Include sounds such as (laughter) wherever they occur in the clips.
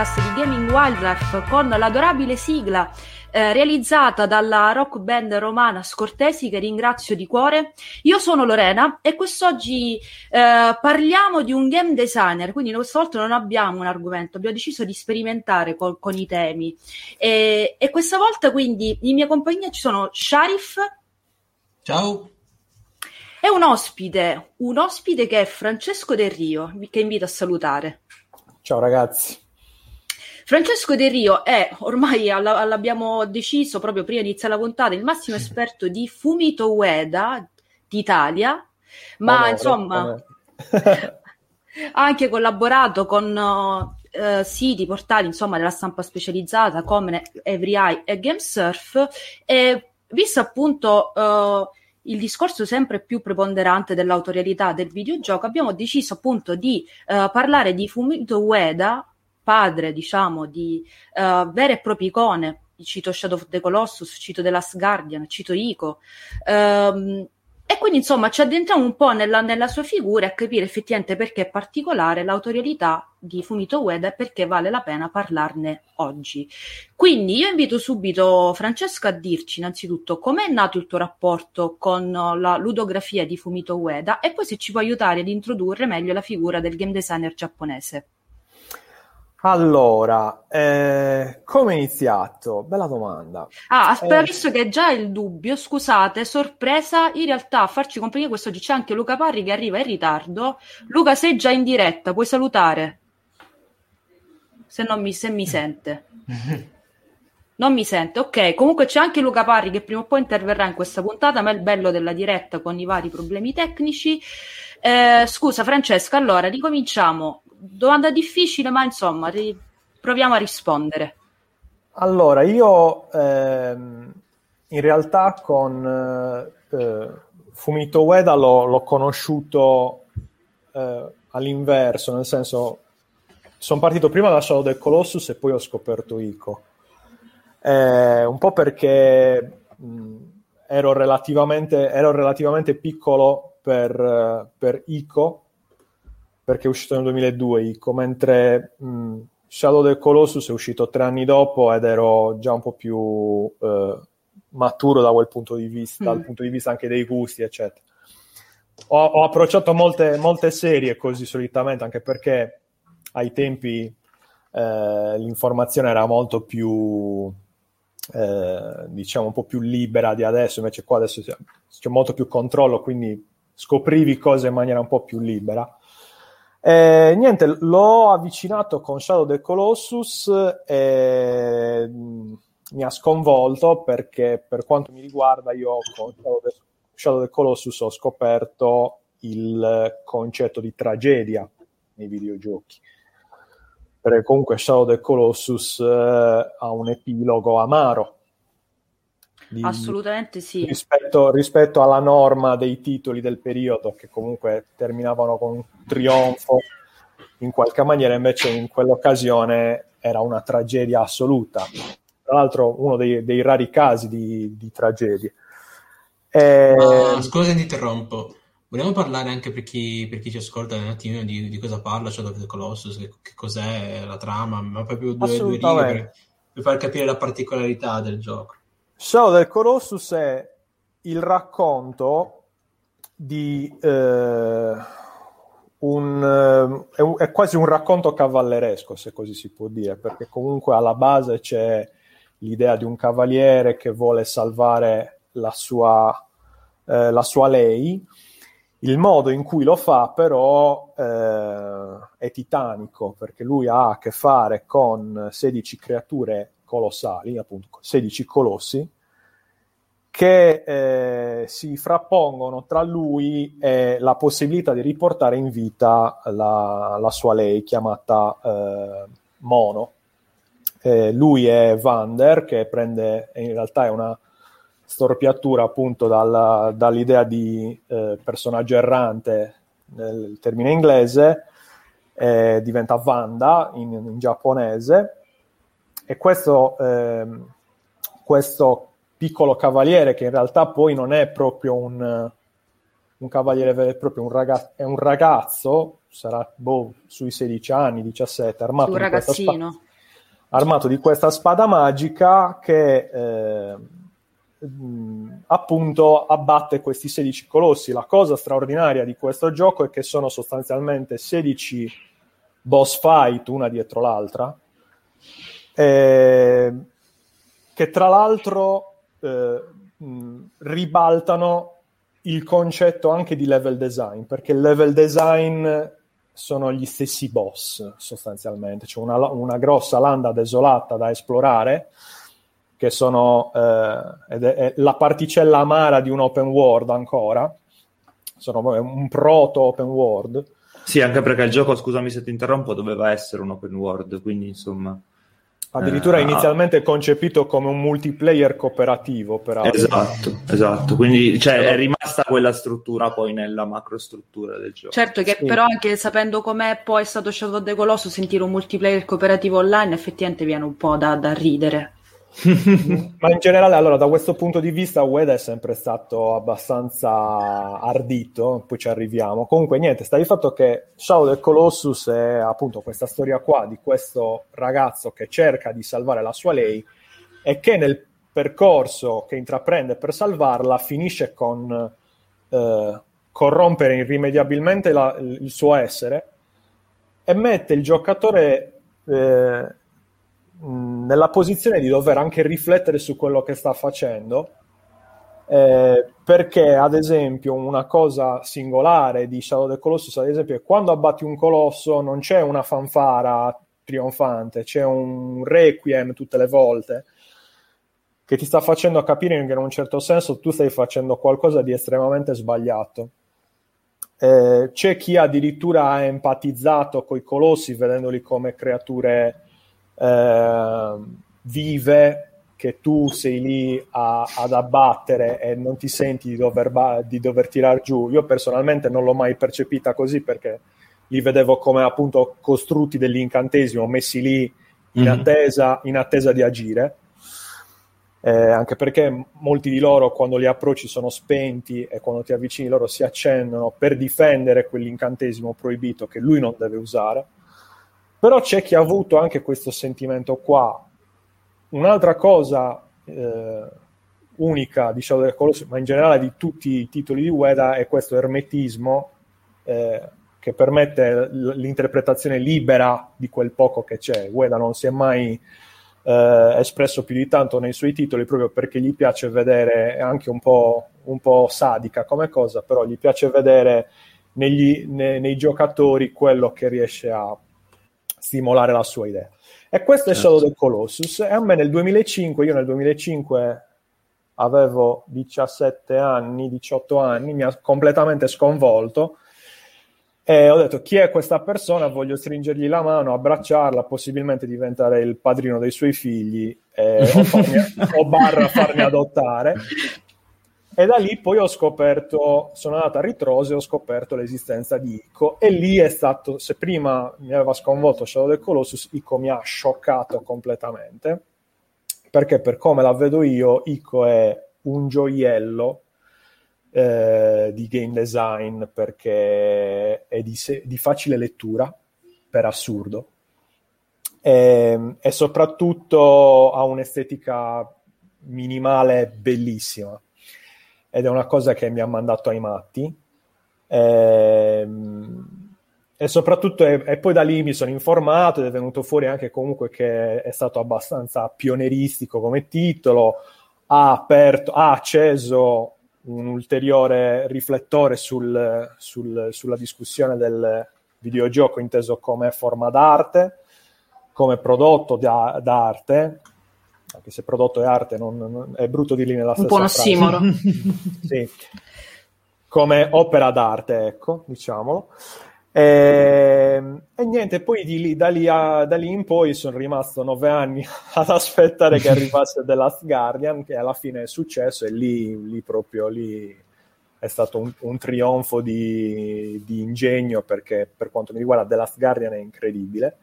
podcast di Gaming Wildlife con l'adorabile sigla eh, realizzata dalla rock band romana Scortesi che ringrazio di cuore. Io sono Lorena e quest'oggi eh, parliamo di un game designer, quindi questa volta non abbiamo un argomento, abbiamo deciso di sperimentare col, con i temi e, e questa volta quindi in mia compagnia ci sono Sharif. Ciao. E un ospite, un ospite che è Francesco Del Rio, che invito a salutare. Ciao ragazzi. Francesco Del Rio è, ormai l'abbiamo deciso proprio prima di iniziare la puntata, il massimo (laughs) esperto di Fumito Ueda d'Italia, ma oh, insomma oh, (laughs) ha anche collaborato con uh, siti, portali, insomma, della stampa specializzata come EveryEye e GameSurf e visto appunto uh, il discorso sempre più preponderante dell'autorialità del videogioco, abbiamo deciso appunto di uh, parlare di Fumito Ueda, padre, diciamo, di uh, vere e proprie icone. Cito Shadow of the Colossus, cito The Last Guardian, cito Ico. Um, e quindi insomma ci addentriamo un po' nella, nella, sua figura e capire effettivamente perché è particolare l'autorialità di Fumito Ueda e perché vale la pena parlarne oggi. Quindi io invito subito Francesco a dirci innanzitutto com'è nato il tuo rapporto con la ludografia di Fumito Ueda e poi se ci può aiutare ad introdurre meglio la figura del game designer giapponese. Allora, eh, come è iniziato? Bella domanda. Ah, aspetta, eh, visto che già il dubbio, scusate, sorpresa, in realtà a farci compagnia quest'oggi c'è anche Luca Parri che arriva in ritardo. Luca, sei già in diretta, puoi salutare? Se, non mi, se mi sente. (laughs) Non mi sente, ok. Comunque c'è anche Luca Parri che prima o poi interverrà in questa puntata, ma è il bello della diretta con i vari problemi tecnici. Eh, scusa Francesca, allora ricominciamo domanda difficile, ma insomma, ri- proviamo a rispondere. Allora, io ehm, in realtà con eh, eh, Fumito Ueda l'ho, l'ho conosciuto eh, all'inverso, nel senso sono partito prima da Shadow del Colossus e poi ho scoperto Ico. Eh, un po' perché mh, ero, relativamente, ero relativamente piccolo per, per Ico perché è uscito nel 2002 Ico, mentre mh, Shadow del Colossus è uscito tre anni dopo ed ero già un po' più eh, maturo da quel punto di vista, mm. dal punto di vista anche dei gusti, eccetera. Ho, ho approcciato molte, molte, serie così solitamente, anche perché ai tempi eh, l'informazione era molto più, eh, diciamo, un po' più libera di adesso, invece qua adesso c'è, c'è molto più controllo, quindi scoprivi cose in maniera un po' più libera. Eh, niente, l'ho avvicinato con Shadow del Colossus e mm, mi ha sconvolto perché per quanto mi riguarda io con Shadow Shadow del Colossus ho scoperto il concetto di tragedia nei videogiochi. Perché comunque Shadow del Colossus eh, ha un epilogo amaro di, Assolutamente sì. Rispetto, rispetto, alla norma dei titoli del periodo, che comunque terminavano con un trionfo, in qualche maniera invece in quell'occasione era una tragedia assoluta. Tra l'altro uno dei, dei rari casi di, di tragedie. E... Ma, scusa, ti interrompo. Vogliamo parlare anche per chi, per chi ci ascolta un attimo di, di cosa parla of the Colossus, che, che, cos'è la trama, ma proprio due, due righe per, per far capire la particolarità del gioco. Shadow del Colossus è il racconto di eh, un, eh, è, è, quasi un racconto cavalleresco, se così si può dire, perché comunque alla base c'è l'idea di un cavaliere che vuole salvare la sua, eh, la sua lei. Il modo in cui lo fa, però, eh, è titanico perché lui ha a che fare con 16 creature colossali, appunto 16 colossi, che eh, si frappongono tra lui e la possibilità di riportare in vita la, la sua lei chiamata eh, Mono. Eh, lui è Vander, che prende, in realtà è una storpiatura appunto dalla, dall'idea di eh, personaggio errante nel termine inglese, diventa Vanda in, in giapponese e questo, eh, questo, piccolo cavaliere, che in realtà poi non è proprio un, un cavaliere vero e proprio, un ragazzo, è un ragazzo, sarà boh, sui 16 anni, 17, armato, di questa, spada, armato di questa spada magica che eh, appunto abbatte questi 16 colossi. La cosa straordinaria di questo gioco è che sono sostanzialmente 16 boss fight una dietro l'altra, eh, che tra l'altro eh, ribaltano il concetto anche di level design, perché il level design sono gli stessi boss sostanzialmente, c'è una, una grossa landa desolata da esplorare, che sono eh, è, è la particella amara di un open world ancora, sono un proto open world. Sì, anche perché il gioco, scusami se ti interrompo, doveva essere un open world, quindi insomma... Addirittura eh, inizialmente ah. concepito come un multiplayer cooperativo, peraltro. Esatto, esatto. Quindi cioè, è rimasta quella struttura poi nella macrostruttura del gioco. Certo, che sì. però anche sapendo com'è poi è stato Shadow of the Colossus, sentire un multiplayer cooperativo online effettivamente viene un po' da, da ridere. Ma in generale, allora, da questo punto di vista, Ueda è sempre stato abbastanza ardito, poi ci arriviamo. Comunque, niente, sta di fatto che Shadow del Colossus è appunto questa storia qua di questo ragazzo che cerca di salvare la sua lei e che nel percorso che intraprende per salvarla finisce con eh, corrompere irrimediabilmente la, il suo essere e mette il giocatore eh, nella posizione di dover anche riflettere su quello che sta facendo, eh, perché ad esempio una cosa singolare di Shadow of the Colossus, ad esempio, è quando abbatti un colosso non c'è una fanfara trionfante, c'è un requiem tutte le volte che ti sta facendo capire che in un certo senso tu stai facendo qualcosa di estremamente sbagliato. Eh, c'è chi addirittura ha empatizzato con i colossi vedendoli come creature eh, vive che tu sei lì a, ad abbattere e non ti senti di dover, di dover tirare giù. Io personalmente non l'ho mai percepita così perché li vedevo come appunto costrutti dell'incantesimo, messi lì in mm-hmm. attesa, in attesa di agire. Eh, anche perché molti di loro quando li approcci sono spenti e quando ti avvicini loro si accendono per difendere quell'incantesimo proibito che lui non deve usare. Però c'è chi ha avuto anche questo sentimento qua. Un'altra cosa eh, unica di Shadow of ma in generale di tutti i titoli di Ueda, è questo ermetismo eh, che permette l'interpretazione libera di quel poco che c'è. Ueda non si è mai eh, espresso più di tanto nei suoi titoli proprio perché gli piace vedere, è anche un po', un po' sadica come cosa, però gli piace vedere negli, nei, nei giocatori quello che riesce a stimolare la sua idea. E questo certo. è Shadow del Colossus. E a me nel 2005, io nel 2005 avevo 17 anni, 18 anni, mi ha completamente sconvolto. E ho detto chi è questa persona? Voglio stringergli la mano, abbracciarla, possibilmente diventare il padrino dei suoi figli eh, o, farmi, (laughs) o barra farmi adottare. E da lì poi ho scoperto, sono andato a ritroso e ho scoperto l'esistenza di Ico. E lì è stato, se prima mi aveva sconvolto Shadow del Colossus, Ico mi ha scioccato completamente. Perché per come la vedo io, Ico è un gioiello eh, di game design perché è di, se- di facile lettura, per assurdo. E, ehm, e soprattutto ha un'estetica minimale bellissima ed è una cosa che mi ha mandato ai matti. E, ehm, e soprattutto, e, e, poi da lì mi sono informato ed è venuto fuori anche comunque che è stato abbastanza pionieristico come titolo, ha, aperto, ha acceso un ulteriore riflettore sul, sul, sulla discussione del videogioco inteso come forma d'arte, come prodotto da, d'arte, anche se prodotto è arte, non, non, è brutto dirli nella stessa Un po' un ossimoro. (laughs) sì. Come opera d'arte, ecco, diciamolo. E, ehm, e, niente, poi di lì, da, lì a, da, lì in poi sono rimasto nove anni (laughs) ad aspettare che arrivasse The Last Guardian, che alla fine è successo e lì, lì proprio lì è stato un, un trionfo di, di, ingegno perché per quanto mi riguarda The Last Guardian è incredibile.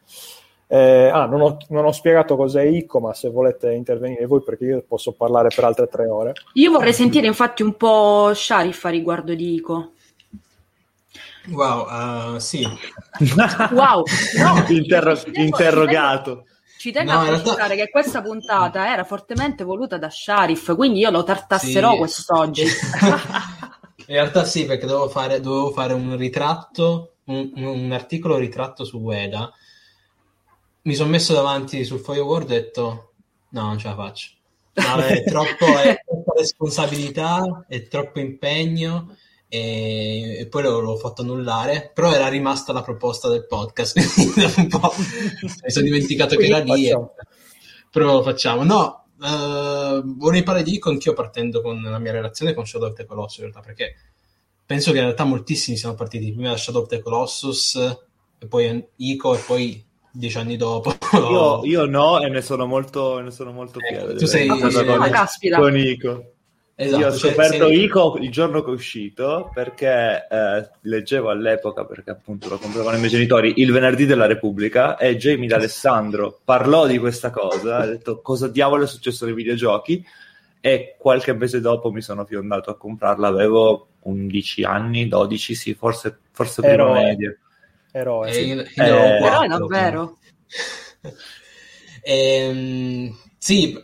Eh, ah, non ho, non ho, spiegato cos'è ICO, ma se volete intervenire voi, perché io posso parlare per altre tre ore. Io vorrei sentire infatti un po' Sharif a riguardo di ICO. Wow, uh, sì. (laughs) wow, no, (laughs) Interro- interrogato. Ci tengo no, a precisare realtà... che questa puntata era fortemente voluta da Sharif, quindi io lo tartasserò sì. quest'oggi. (laughs) In realtà sì, perché dovevo fare, dovevo fare un ritratto, un, un, articolo ritratto su Weda. Mi sono messo davanti sul foglio Word e ho detto no, non ce la faccio. No, è, (laughs) troppo, è troppa responsabilità, è troppo impegno e, e poi l'ho fatto annullare, però era rimasta la proposta del podcast, (laughs) mi sono dimenticato che era lì, e... però lo facciamo. No, uh, vorrei parlare di Ico anch'io partendo con la mia relazione con Shadow of the Colossus in realtà, perché penso che in realtà moltissimi siano partiti prima da Shadow of the Colossus e poi Ico e poi dieci anni dopo. Io, (laughs) io no e ne sono molto, ne sono molto eh, fiero. tu sei, con, con Ico. Esatto, Io ho cioè, scoperto sei... Ico il giorno che è uscito perché eh, leggevo all'epoca, perché appunto lo compravano i miei genitori, il venerdì della Repubblica e Jamie D'Alessandro parlò di questa cosa, ha detto cosa diavolo è successo nei videogiochi e qualche mese dopo mi sono fiondato a comprarla, avevo 11 anni, 12, sì, forse, forse prima media. Eroe. Sì. Eh, eh, Eroe davvero. (laughs) ehm, sì,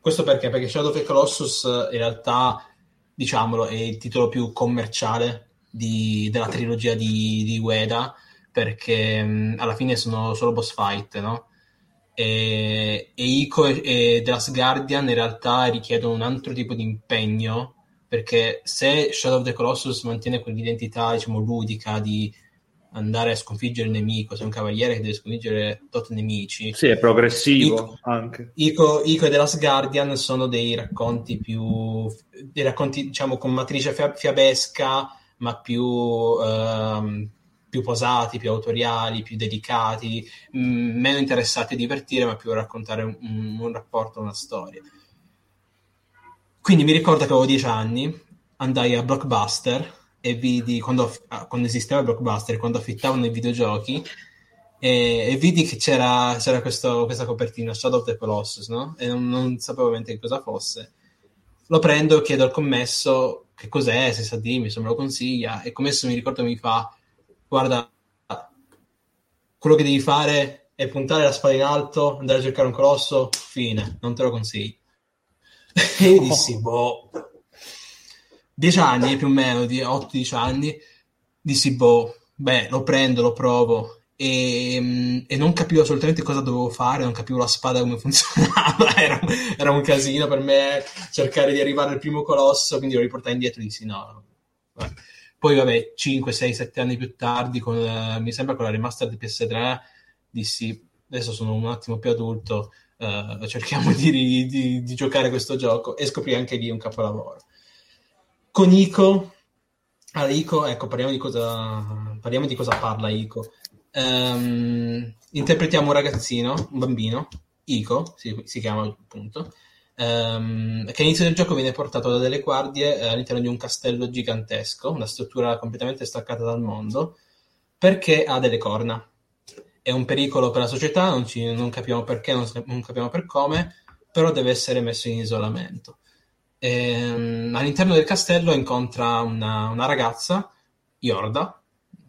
questo perché? Perché Shadow of the Colossus in realtà, diciamolo, è il titolo più commerciale di, della trilogia di, di Ueda, perché mh, alla fine sono solo boss fight, no? E, e Ico e, e The Last Guardian in realtà richiedono un altro tipo di impegno, perché se Shadow of the Colossus mantiene quell'identità, diciamo, ludica di andare a sconfiggere il nemico, sei un cavaliere che deve sconfiggere tot nemici. Sì, è progressivo Ico, anche. Ico, Ico e The Last Guardian sono dei racconti più, dei racconti diciamo con matrice fiabesca, ma più, ehm, più posati, più autoriali, più delicati, mh, mm, meno interessati a divertire, ma più a raccontare un, un rapporto, una storia. Quindi mi ricordo che avevo dieci anni, andai a Blockbuster e vidi quando, ah, quando esisteva blockbuster, quando affittavano i videogiochi e, e vidi che c'era, c'era questo, questa copertina Shadow of the Colossus no? e non, non sapevo veramente che cosa fosse. Lo prendo, chiedo al commesso che cos'è, se sa dirmi, se me lo consiglia e il commesso mi ricordo mi fa guarda quello che devi fare è puntare la spada in alto andare a cercare un colosso, fine, non te lo consiglio. (laughs) E io dissi boh 10 anni più o meno, di 8-10 anni, dissi, boh, beh, lo prendo, lo provo. E, mm, e, non capivo assolutamente cosa dovevo fare, non capivo la spada come (laughs) funzionava, era, era, un casino per me cercare di arrivare al primo colosso, quindi lo riportai indietro e dissi no. Vabbè. Poi vabbè, 5, 6, 7 anni più tardi, con, uh, mi sembra con la remastered di PS3, dissi adesso sono un attimo più adulto, uh, cerchiamo (laughs) di, di, di, giocare questo gioco e scoprì anche lì un capolavoro con Ico, allora, Ico, ecco, parliamo di cosa, parliamo di cosa parla Ico. Um, interpretiamo un ragazzino, un bambino, Ico, si, si chiama appunto, um, che all'inizio del gioco viene portato da delle guardie eh, all'interno di un castello gigantesco, una struttura completamente staccata dal mondo, perché ha delle corna. È un pericolo per la società, non, ci, non capiamo perché, non, non capiamo per come, però deve essere messo in isolamento. Ehm, all'interno del castello incontra una, una ragazza, Yorda,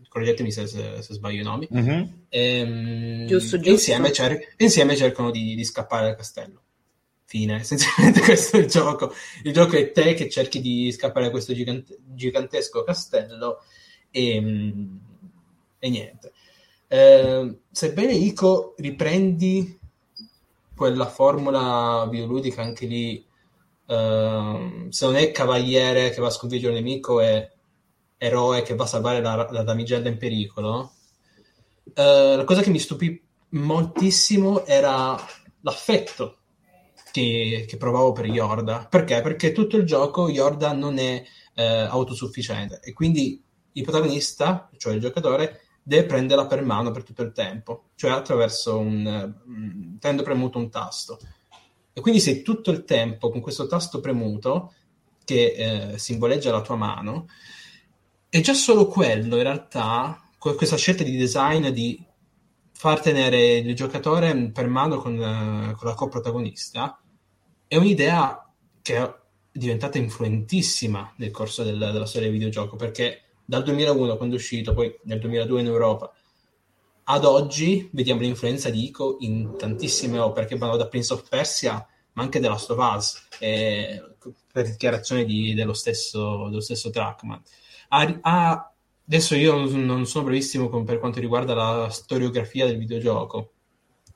correggetemi se, se, se, sbaglio i nomi, mm-hmm. ehm, giusto, giusto. Insieme, cer- insieme, cercano di, di, scappare dal castello. Fine, (laughs) essenzialmente questo è il gioco. Il gioco è te che cerchi di scappare da questo gigante- gigantesco castello e, e niente. Eh, sebbene Ico riprendi quella formula bioludica anche lì Uh, se non è cavaliere che va a sconfiggere un nemico, è eroe che va a salvare la, la damigella in pericolo. Uh, la cosa che mi stupì moltissimo era l'affetto che, che, provavo per Yorda. Perché? Perché tutto il gioco Yorda non è uh, autosufficiente e quindi il protagonista, cioè il giocatore, deve prenderla per mano per tutto il tempo, cioè attraverso un... Um, tenendo premuto un tasto. E quindi sei tutto il tempo con questo tasto premuto che eh, simboleggia la tua mano. E già solo quello, in realtà, questa scelta di design di far tenere il giocatore per mano con, uh, con la coprotagonista è un'idea che è diventata influentissima nel corso del, della storia del videogioco perché dal 2001 quando è uscito, poi nel 2002 in Europa, ad oggi vediamo l'influenza di Ico in tantissime opere che vanno da Prince of Persia, ma anche della eh, per dichiarazione di, dello, stesso, stesso Trackman. Adesso io non, non sono bravissimo con, per quanto riguarda la storiografia del videogioco,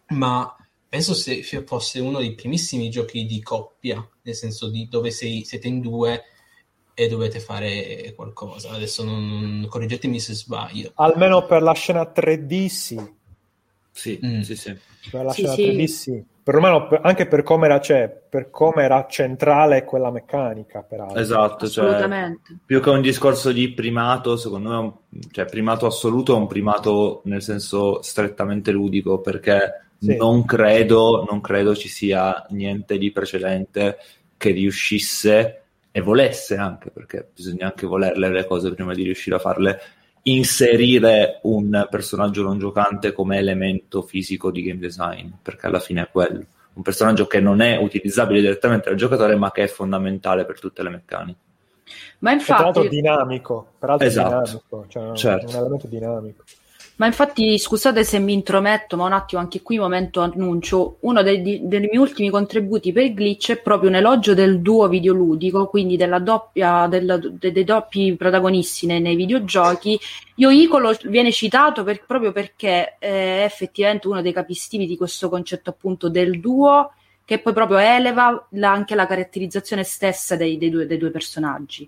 ma penso se fosse uno dei primissimi giochi di coppia, nel senso di dove sei, siete in due e dovete fare qualcosa. Adesso non, correggetemi se sbaglio. Almeno per la scena 3D sì. Sì, mm. sì, sì. Per la sì, scena sì. 3D sì. Perlomeno anche per come era, cioè, per come era centrale quella meccanica, peraltro. Esatto, cioè, più che un discorso di primato, secondo me, un, cioè, primato assoluto è un primato nel senso strettamente ludico, perché sì. non, credo, non credo ci sia niente di precedente che riuscisse e volesse anche, perché bisogna anche volerle le cose prima di riuscire a farle, inserire un personaggio non giocante come elemento fisico di game design, perché alla fine è quello. Un personaggio che non è utilizzabile direttamente dal giocatore, ma che è fondamentale per tutte le meccaniche. Ma infatti... È tra l'altro dinamico, peraltro esatto. dinamico, cioè certo. un elemento dinamico. Ma infatti, scusate se mi intrometto, ma un attimo anche qui, momento annuncio, uno dei, dei, miei ultimi contributi per Glitch è proprio un elogio del duo videoludico, quindi della doppia, del, de, dei doppi protagonisti nei, nei videogiochi. Io Icolo viene citato per, proprio perché è effettivamente uno dei capistivi di questo concetto appunto del duo, che poi proprio eleva la, anche la caratterizzazione stessa dei, dei, due, dei due, personaggi.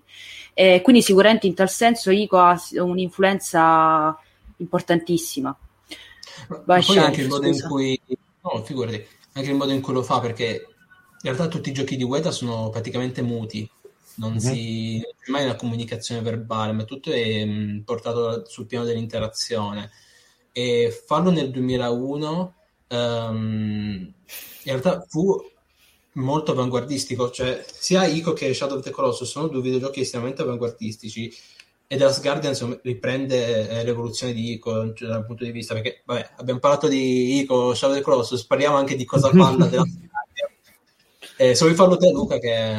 E quindi sicuramente in tal senso Ico ha un'influenza importantissima. Vai, poi anche il modo in cui no, figurati, anche il modo in cui lo fa perché in realtà tutti i giochi di Ueda sono praticamente muti, non, mm-hmm. si, non c'è mai una comunicazione verbale, ma tutto è mh, mm, portato sul piano dell'interazione. E farlo nel 2001 um, ehm, in realtà fu molto avanguardistico, cioè sia Ico che Shadow of the Colossus sono due videogiochi estremamente avanguardistici e The Last Guardian riprende eh, l'evoluzione di Ico cioè, dal punto di vista perché vabbè, abbiamo parlato di Ico, Shadow of the Colossus parliamo anche di cosa parla The Last Guardian. Eh, se vuoi farlo te Luca che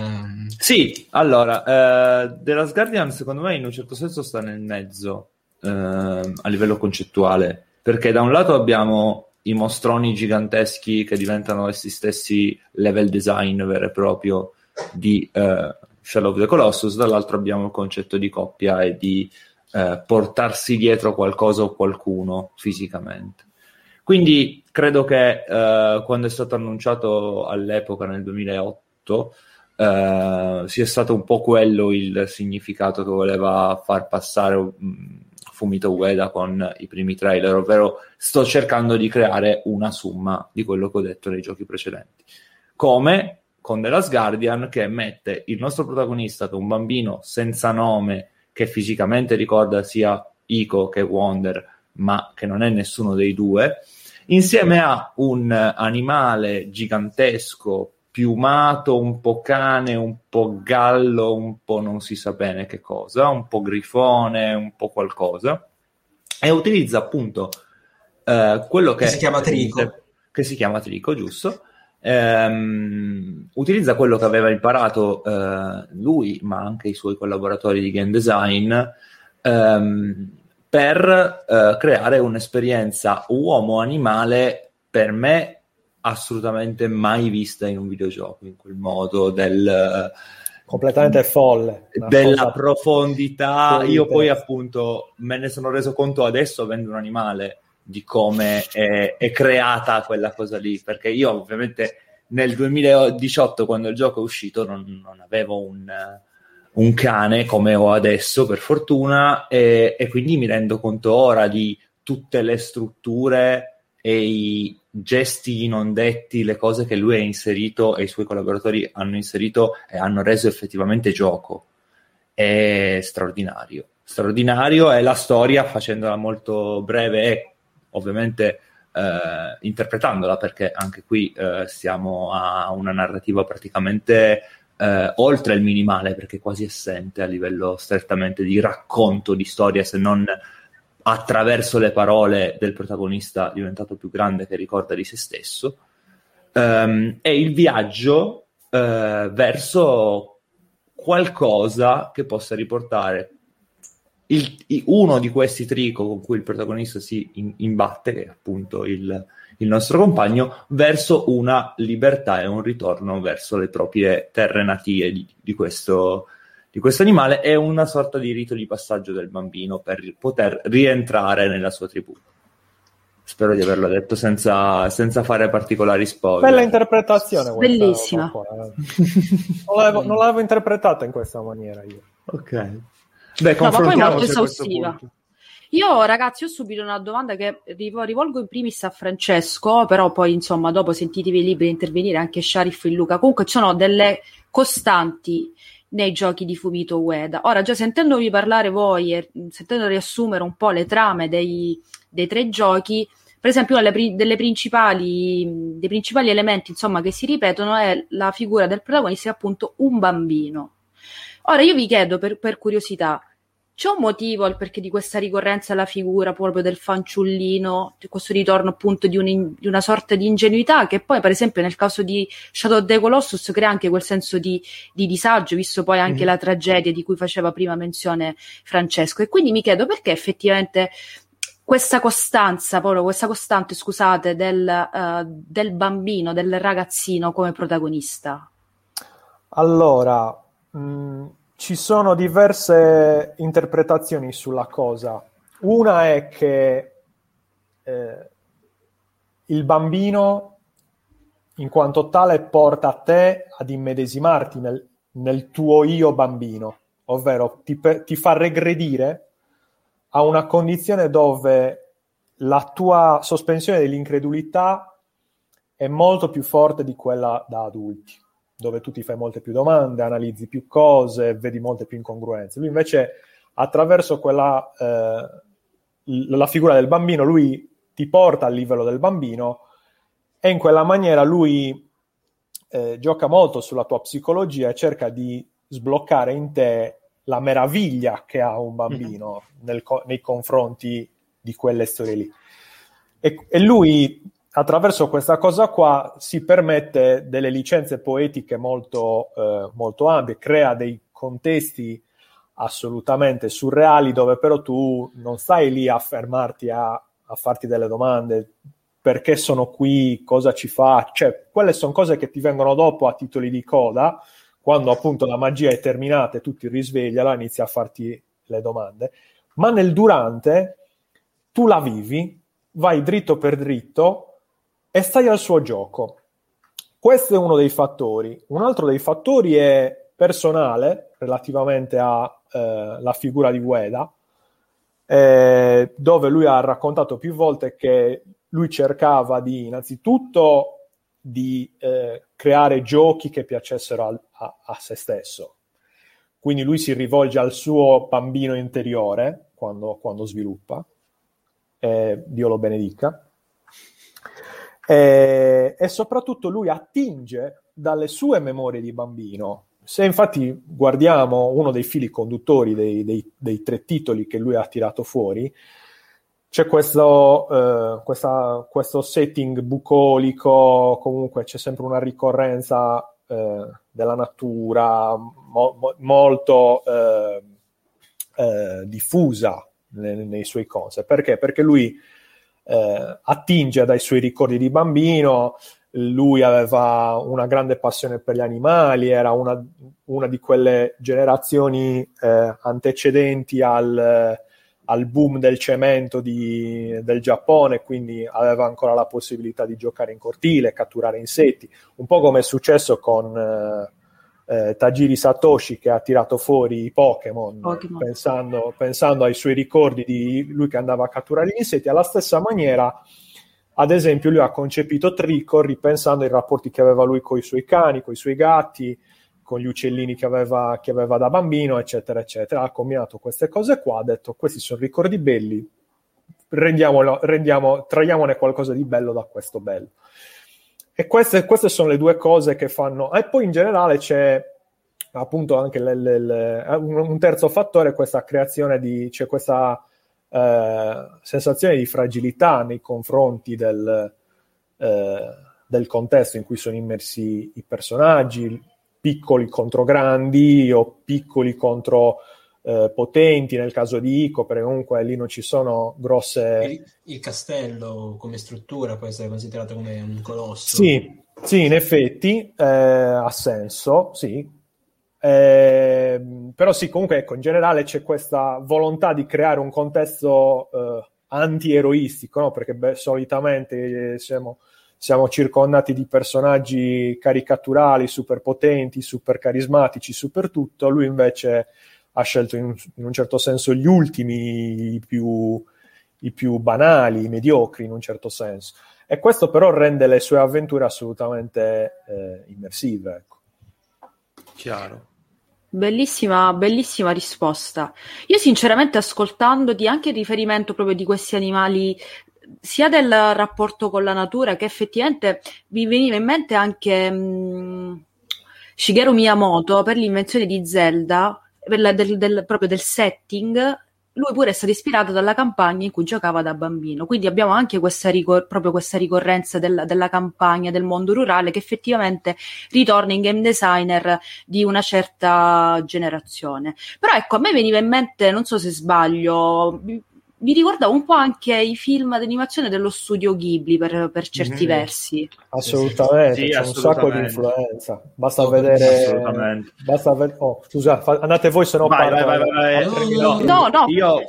sì, allora eh, The Last Guardian secondo me in un certo senso sta nel mezzo eh, a livello concettuale perché da un lato abbiamo i mostroni giganteschi che diventano essi stessi level design vero e proprio di eh, Shadow of the Colossus, dall'altro abbiamo il concetto di coppia e di eh, portarsi dietro qualcosa o qualcuno fisicamente. Quindi credo che eh, quando è stato annunciato all'epoca, nel 2008, eh, sia stato un po' quello il significato che voleva far passare um, Fumito Ueda con i primi trailer, ovvero sto cercando di creare una summa di quello che ho detto nei giochi precedenti. Come con The Last Guardian che mette il nostro protagonista, che è un bambino senza nome, che fisicamente ricorda sia Ico che Wonder, ma che non è nessuno dei due, insieme a un animale gigantesco, piumato, un po' cane, un po' gallo, un po' non si sa bene che cosa, un po' grifone, un po' qualcosa, e utilizza appunto eh, quello che, che si chiama Trico. Che si chiama Trico, giusto? Ehm, utilizza quello che aveva imparato eh, lui, ma anche i suoi collaboratori di game design, ehm, per eh, creare un'esperienza uomo-animale per me assolutamente mai vista in un videogioco in quel modo del completamente folle. Della profondità. io poi appunto me ne sono reso conto adesso avendo un animale di come è, è, creata quella cosa lì, perché io ovviamente nel 2018 quando il gioco è uscito non, non avevo un, un, cane come ho adesso per fortuna e, e, quindi mi rendo conto ora di tutte le strutture e i gesti non detti, le cose che lui ha inserito e i suoi collaboratori hanno inserito e hanno reso effettivamente gioco. È straordinario. Straordinario è la storia, facendola molto breve, è ovviamente eh, interpretandola, perché anche qui eh, siamo a una narrativa praticamente eh, oltre il minimale, perché quasi assente a livello strettamente di racconto di storia, se non attraverso le parole del protagonista diventato più grande che ricorda di se stesso. Um, è il viaggio uh, verso qualcosa che possa riportare il, uno di questi trico con cui il protagonista si in, imbatte, che è appunto il, il nostro compagno, verso una libertà e un ritorno verso le proprie terre natie di, di questo di questo animale è una sorta di rito di passaggio del bambino per poter rientrare nella sua tribù. Spero di averlo detto senza, senza fare particolari spoiler. Bella interpretazione. Questa, Bellissima. Eh. non, l'avevo, non l'avevo interpretata in questa maniera io. Ok. Beh, no, ma poi molto esaustiva. Io ragazzi ho subito una domanda che rivolgo in primis a Francesco, però poi insomma dopo sentitevi liberi di intervenire anche Sharif e Luca. Comunque ci sono delle costanti nei giochi di Fumito Ueda. Ora, già sentendovi parlare voi e sentendo riassumere un po' le trame dei, dei tre giochi, per esempio uno delle, principali, dei principali elementi insomma, che si ripetono è la figura del protagonista, appunto un bambino. Ora, io vi chiedo per, per curiosità, c'è un motivo perché di questa ricorrenza alla figura proprio del fanciullino, di questo ritorno appunto di, un, di, una sorta di ingenuità che poi per esempio nel caso di Shadow of the Colossus crea anche quel senso di, di disagio, visto poi anche mm-hmm. la tragedia di cui faceva prima menzione Francesco. E quindi mi chiedo perché effettivamente questa costanza, proprio questa costante, scusate, del, uh, del bambino, del ragazzino come protagonista? Allora, mh mm, ci sono diverse interpretazioni sulla cosa. Una è che eh, il bambino, in quanto tale, porta te ad immedesimarti nel, nel tuo io bambino, ovvero ti, ti fa regredire a una condizione dove la tua sospensione dell'incredulità è molto più forte di quella da adulti dove tu ti fai molte più domande, analizzi più cose, vedi molte più incongruenze. Lui invece, attraverso quella, eh, la figura del bambino, lui ti porta al livello del bambino e in quella maniera lui eh, gioca molto sulla tua psicologia e cerca di sbloccare in te la meraviglia che ha un bambino mm-hmm. nel, nei confronti di quelle storie lì. E, e lui attraverso questa cosa qua si permette delle licenze poetiche molto, eh, molto ampie, crea dei contesti assolutamente surreali dove però tu non stai lì a fermarti a, a farti delle domande. Perché sono qui, cosa ci fa, cioè quelle sono cose che ti vengono dopo a titoli di coda, quando appunto la magia è terminata e tu ti risvegli, allora inizi a farti le domande, ma nel durante tu la vivi, vai dritto per dritto e stai al suo gioco. Questo è uno dei fattori. Un altro dei fattori è personale relativamente alla eh, figura di Ueda, eh, dove lui ha raccontato più volte che lui cercava di innanzitutto di eh, creare giochi che piacessero a, a, a, se stesso. Quindi lui si rivolge al suo bambino interiore quando, quando sviluppa, Dio lo benedica. E, e soprattutto lui attinge dalle sue memorie di bambino. Se infatti guardiamo uno dei fili conduttori dei, dei, dei tre titoli che lui ha tirato fuori, c'è questo, uh, questa, questo setting bucolico, comunque c'è sempre una ricorrenza uh, della natura mo- mo- molto uh, diffusa nei, nei, suoi cose. Perché? Perché lui eh, attinge dai suoi ricordi di bambino, lui aveva una grande passione per gli animali, era una, una di quelle generazioni eh, antecedenti al, al, boom del cemento di, del Giappone, quindi aveva ancora la possibilità di giocare in cortile, catturare insetti, un po' come è successo con eh, eh, Tajiri Satoshi che ha tirato fuori i Pokémon. Pensando, pensando, ai suoi ricordi di lui che andava a catturare gli insetti, alla stessa maniera, ad esempio, lui ha concepito Trico ripensando ai rapporti che aveva lui con i suoi cani, con i suoi gatti, con gli uccellini che aveva, che aveva da bambino, eccetera, eccetera. Ha combinato queste cose qua, ha detto questi sono ricordi belli, rendiamolo, rendiamo, traiamone qualcosa di bello da questo bello. E queste, queste, sono le due cose che fanno. E poi in generale c'è appunto anche le, le, le, un terzo fattore, questa creazione di, c'è questa eh, sensazione di fragilità nei confronti del, eh, del contesto in cui sono immersi i personaggi, piccoli contro grandi o piccoli contro eh, potenti nel caso di Ico, perché comunque lì non ci sono grosse... Il, il, castello come struttura può essere considerato come un colosso. Sì, sì in effetti eh, ha senso, sì. Eh, però sì, comunque ecco, in generale c'è questa volontà di creare un contesto eh, anti-eroistico, no? perché beh, solitamente siamo siamo circondati di personaggi caricaturali, super potenti, super carismatici, super tutto. Lui invece ha scelto in, in un certo senso gli ultimi, i più, i più, banali, i mediocri in un certo senso. E questo però rende le sue avventure assolutamente eh, immersive. Ecco. Chiaro. Bellissima, bellissima risposta. Io sinceramente ascoltandoti anche il riferimento proprio di questi animali sia del rapporto con la natura che effettivamente mi veniva in mente anche mh, Shigeru Miyamoto per l'invenzione di Zelda, per del, del, proprio del setting. Lui pure è stato ispirato dalla campagna in cui giocava da bambino, quindi abbiamo anche questa, ricor- proprio questa ricorrenza del, della campagna, del mondo rurale, che effettivamente ritorna in game designer di una certa generazione. Però ecco, a me veniva in mente, non so se sbaglio, mi ricorda un po' anche i film d'animazione dello studio Ghibli per, per certi mm-hmm. versi. Assolutamente, sì, c'è assolutamente. un sacco di influenza. Basta vedere. Basta ved- oh, scusa, fa- andate voi se no vai, vai, vai, vai, No, no, no io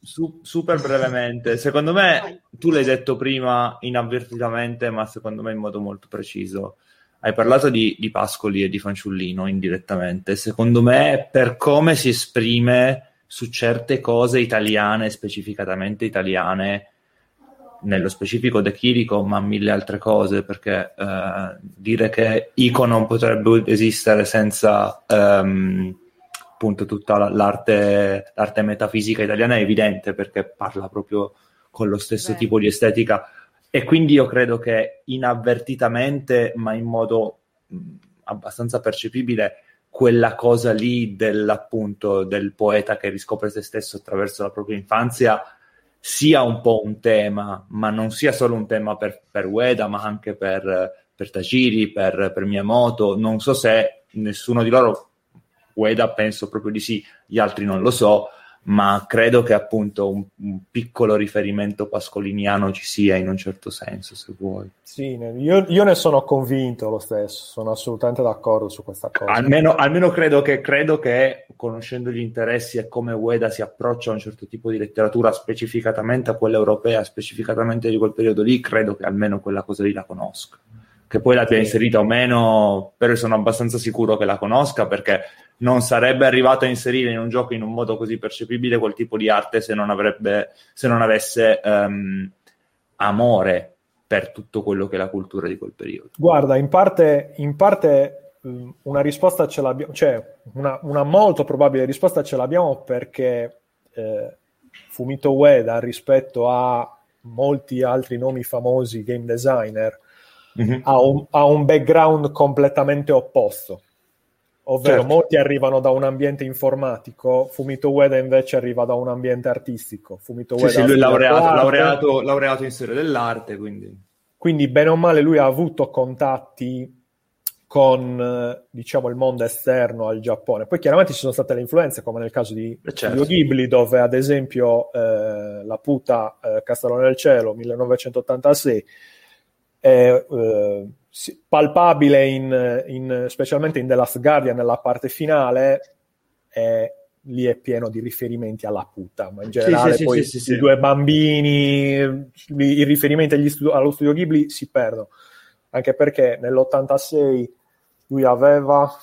su- super brevemente. Secondo me, tu l'hai detto prima inavvertitamente, ma secondo me in modo molto preciso. Hai parlato di, di Pascoli e di Fanciullino indirettamente. Secondo me, per come si esprime su certe cose italiane, specificatamente italiane, nello specifico De Chirico, ma mille altre cose, perché eh, dire che Ico non potrebbe esistere senza ehm, appunto tutta l'arte, l'arte metafisica italiana è evidente, perché parla proprio con lo stesso Beh. tipo di estetica. E quindi io credo che inavvertitamente, ma in modo abbastanza percepibile, quella cosa lì dell'appunto del poeta che riscopre se stesso attraverso la propria infanzia sia un po' un tema, ma non sia solo un tema per, per Ueda, ma anche per, per Tajiri, per, per Miyamoto. Non so se nessuno di loro, Ueda penso proprio di sì, gli altri non lo so, ma credo che appunto un, un, piccolo riferimento pascoliniano ci sia in un certo senso, se vuoi. Sì, io, io, ne sono convinto lo stesso, sono assolutamente d'accordo su questa cosa. Almeno, almeno credo, che, credo che, conoscendo gli interessi e come Ueda si approccia a un certo tipo di letteratura, specificatamente a quella europea, specificatamente di quel periodo lì, credo che almeno quella cosa lì la conosca. Che poi l'abbia inserita o meno, però sono abbastanza sicuro che la conosca perché non sarebbe arrivato a inserire in un gioco in un modo così percepibile quel tipo di arte se non, avrebbe, se non avesse um, amore per tutto quello che è la cultura di quel periodo. Guarda, in parte, in parte una risposta ce l'abbiamo, cioè una, una, molto probabile risposta ce l'abbiamo perché eh, Fumito Ueda rispetto a molti altri nomi famosi game designer mm-hmm. ha, un, ha un background completamente opposto ovvero certo. molti arrivano da un ambiente informatico, Fumito Ueda invece arriva da un ambiente artistico. Fumito Ueda sì, sì, lui è laureato, laureato, laureato, in storia dell'arte, quindi... Quindi bene o male lui ha avuto contatti con diciamo il mondo esterno al Giappone. Poi chiaramente ci sono state le influenze, come nel caso di eh, certo. Ghibli, dove ad esempio eh, La puta eh, Castellone del Cielo, 1986, è, eh, palpabile in, in, specialmente in The Last Guardian nella parte finale è, lì è pieno di riferimenti alla puta ma in generale sì, poi sì, i due bambini i riferimenti studio, allo studio Ghibli si perdono. Anche perché nell'86 lui aveva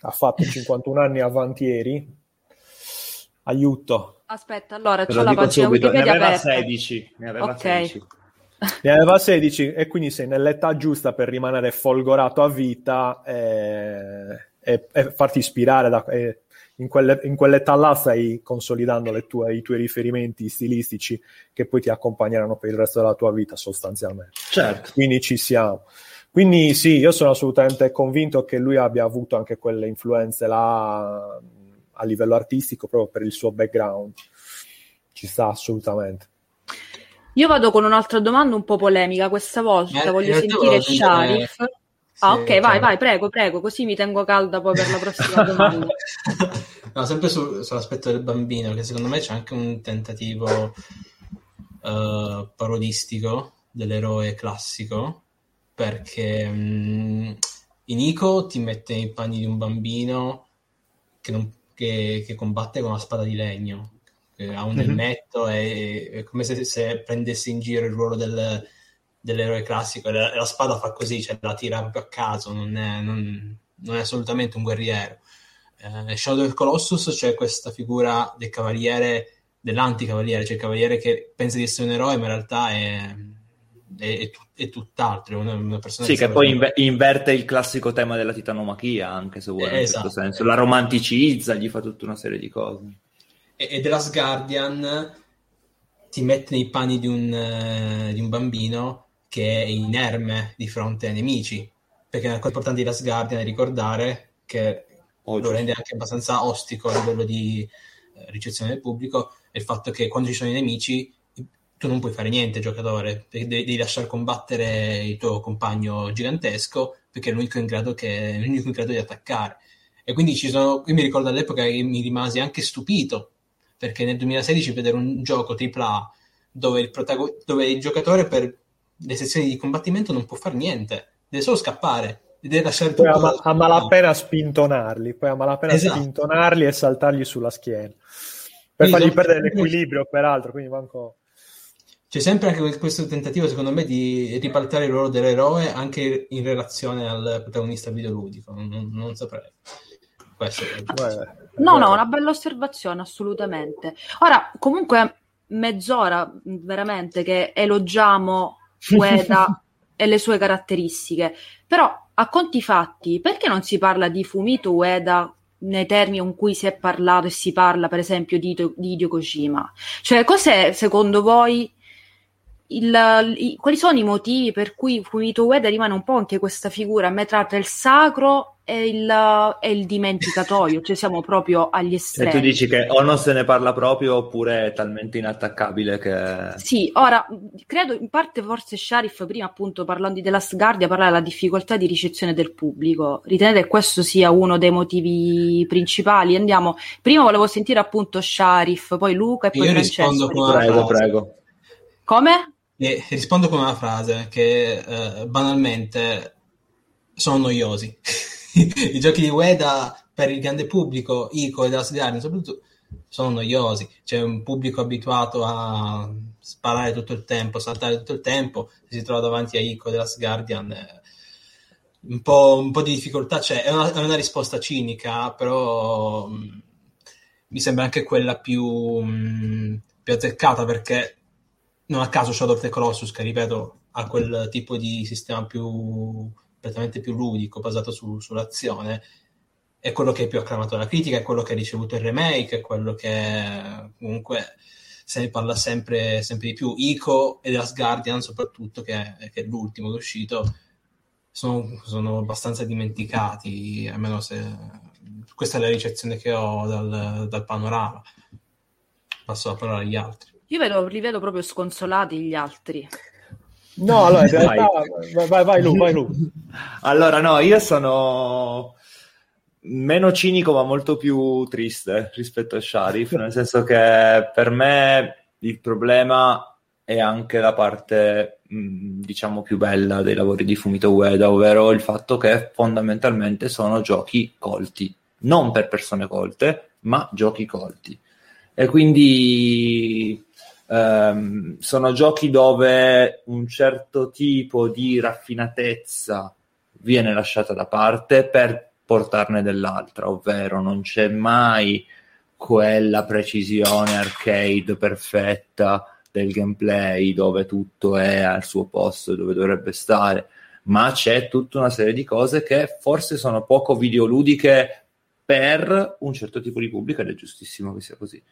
ha fatto (laughs) 51 anni avantieri. Aiuto. Aspetta allora c'ho la pagina Wikipedia ne aveva 16 ne aveva ok. 16. Ne aveva 16 e quindi sei nell'età giusta per rimanere folgorato a vita e, e, e farti ispirare da, e in, quelle, in, quell'età là stai consolidando tue, i tuoi riferimenti stilistici che poi ti accompagneranno per il resto della tua vita sostanzialmente. Certo. Quindi ci siamo. Quindi sì, io sono assolutamente convinto che lui abbia avuto anche quelle influenze là a livello artistico proprio per il suo background. Ci sta assolutamente. Io vado con un'altra domanda un po' polemica questa volta, eh, voglio sentire Sharif. Ah, ok, vai, cioè vai, prego, prego, così mi tengo calda poi per la prossima domanda. (laughs) no, sempre su, sull'aspetto del bambino, che secondo me c'è anche un tentativo uh, parodistico dell'eroe classico, perché um, Inico ti mette nei panni di un bambino che, non, che, che combatte con una spada di legno, che ha un mhm. elmetto, mm-hmm. è, è, come se, se prendesse in giro il ruolo del dell'eroe classico, la, la, spada fa così, cioè la tira proprio a caso, non è, non, non è assolutamente un guerriero. Eh, Shadow of Colossus c'è questa figura del cavaliere, dell'anticavaliere, cioè il cavaliere che pensa di essere un eroe, ma in realtà è, è, è, è tutt'altro, una, una persona sì, che, che poi inver- inverte il classico tema della titanomachia, anche se vuole, eh, in esatto, questo senso. La romanticizza, gli fa tutta una serie di cose. E, The Last Guardian ti mette nei panni di un, uh, di un bambino che è inerme di fronte ai nemici, perché la cosa importante di Last Guardian è ricordare che oh, lo rende anche abbastanza ostico a livello di eh, ricezione del pubblico, è il fatto che quando ci sono i nemici tu non puoi fare niente, giocatore, devi, devi lasciare combattere il tuo compagno gigantesco perché è l'unico in grado, che, è l'unico in grado di attaccare. E quindi ci sono, io mi ricordo all'epoca che mi rimasi anche stupito, perché nel 2016 vedere un gioco AAA dove il, protago- dove il giocatore per le sezioni di combattimento non può fare niente, deve solo scappare. Deve lasciare poi tutto a, a malapena spintonarli, poi a malapena esatto. spintonarli e saltargli sulla schiena per quindi fargli perdere l'equilibrio, peraltro. Quindi manco... C'è sempre anche questo tentativo, secondo me, di ribaltare il ruolo dell'eroe anche in relazione al protagonista videoludico. Non, non saprei. Questo no, no, una bella osservazione, assolutamente. Ora, comunque, mezz'ora veramente che elogiamo (laughs) Ueda e le sue caratteristiche. Però, a conti fatti, perché non si parla di Fumito Ueda nei termini in cui si è parlato e si parla, per esempio, di, di Hideo Kojima? Cioè, cos'è, secondo voi, il, i, quali sono i motivi per cui Fumito Ueda rimane un po' anche questa figura a metà tra il sacro e il, e il dimenticatoio, cioè siamo proprio agli estremi. E tu dici che o non se ne parla proprio oppure è talmente inattaccabile che... Sì, ora, credo in parte forse Sharif prima appunto parlando di The Last Guardia parlava della difficoltà di ricezione del pubblico. Ritenete che questo sia uno dei motivi principali? Andiamo, prima volevo sentire appunto Sharif, poi Luca e poi Io Francesco. rispondo con prego, prego. Come? E rispondo con una frase che eh, banalmente sono noiosi. (laughs) I giochi di Ueda per il grande pubblico, Ico e Last Guardian soprattutto, sono noiosi. C'è un pubblico abituato a sparare tutto il tempo, saltare tutto il tempo, si trova davanti a Ico e Last Guardian... Eh, un po', un po', di difficoltà c'è, è una, è una risposta cinica, però mh, mm, mi sembra anche quella più, mh, mm, più azzeccata perché non a caso Shadow of the Colossus, che ripeto, ha quel tipo di sistema più completamente più ludico, basato su, sull'azione, è quello che è più acclamato dalla critica, è quello che ha ricevuto il remake, è quello che comunque se ne parla sempre, sempre di più. Ico e The Last Guardian, soprattutto, che è, che è l'ultimo che è uscito, sono, sono, abbastanza dimenticati, almeno se questa è la ricezione che ho dal, dal panorama. Passo la parola agli altri. Io vedo, li vedo proprio sconsolati gli altri. No, allora in realtà vai, vai, vai, Lu, vai Lu. Allora, no, io sono meno cinico ma molto più triste rispetto a Sharif, nel senso che per me il problema è anche la parte diciamo più bella dei lavori di Fumito Ueda, ovvero il fatto che fondamentalmente sono giochi colti, non per persone colte, ma giochi colti. E quindi Um, sono giochi dove un certo tipo di raffinatezza viene lasciata da parte per portarne dell'altra, ovvero non c'è mai quella precisione arcade perfetta del gameplay dove tutto è al suo posto dove dovrebbe stare, ma c'è tutta una serie di cose che forse sono poco videoludiche per un certo tipo di pubblico ed è giustissimo che sia così.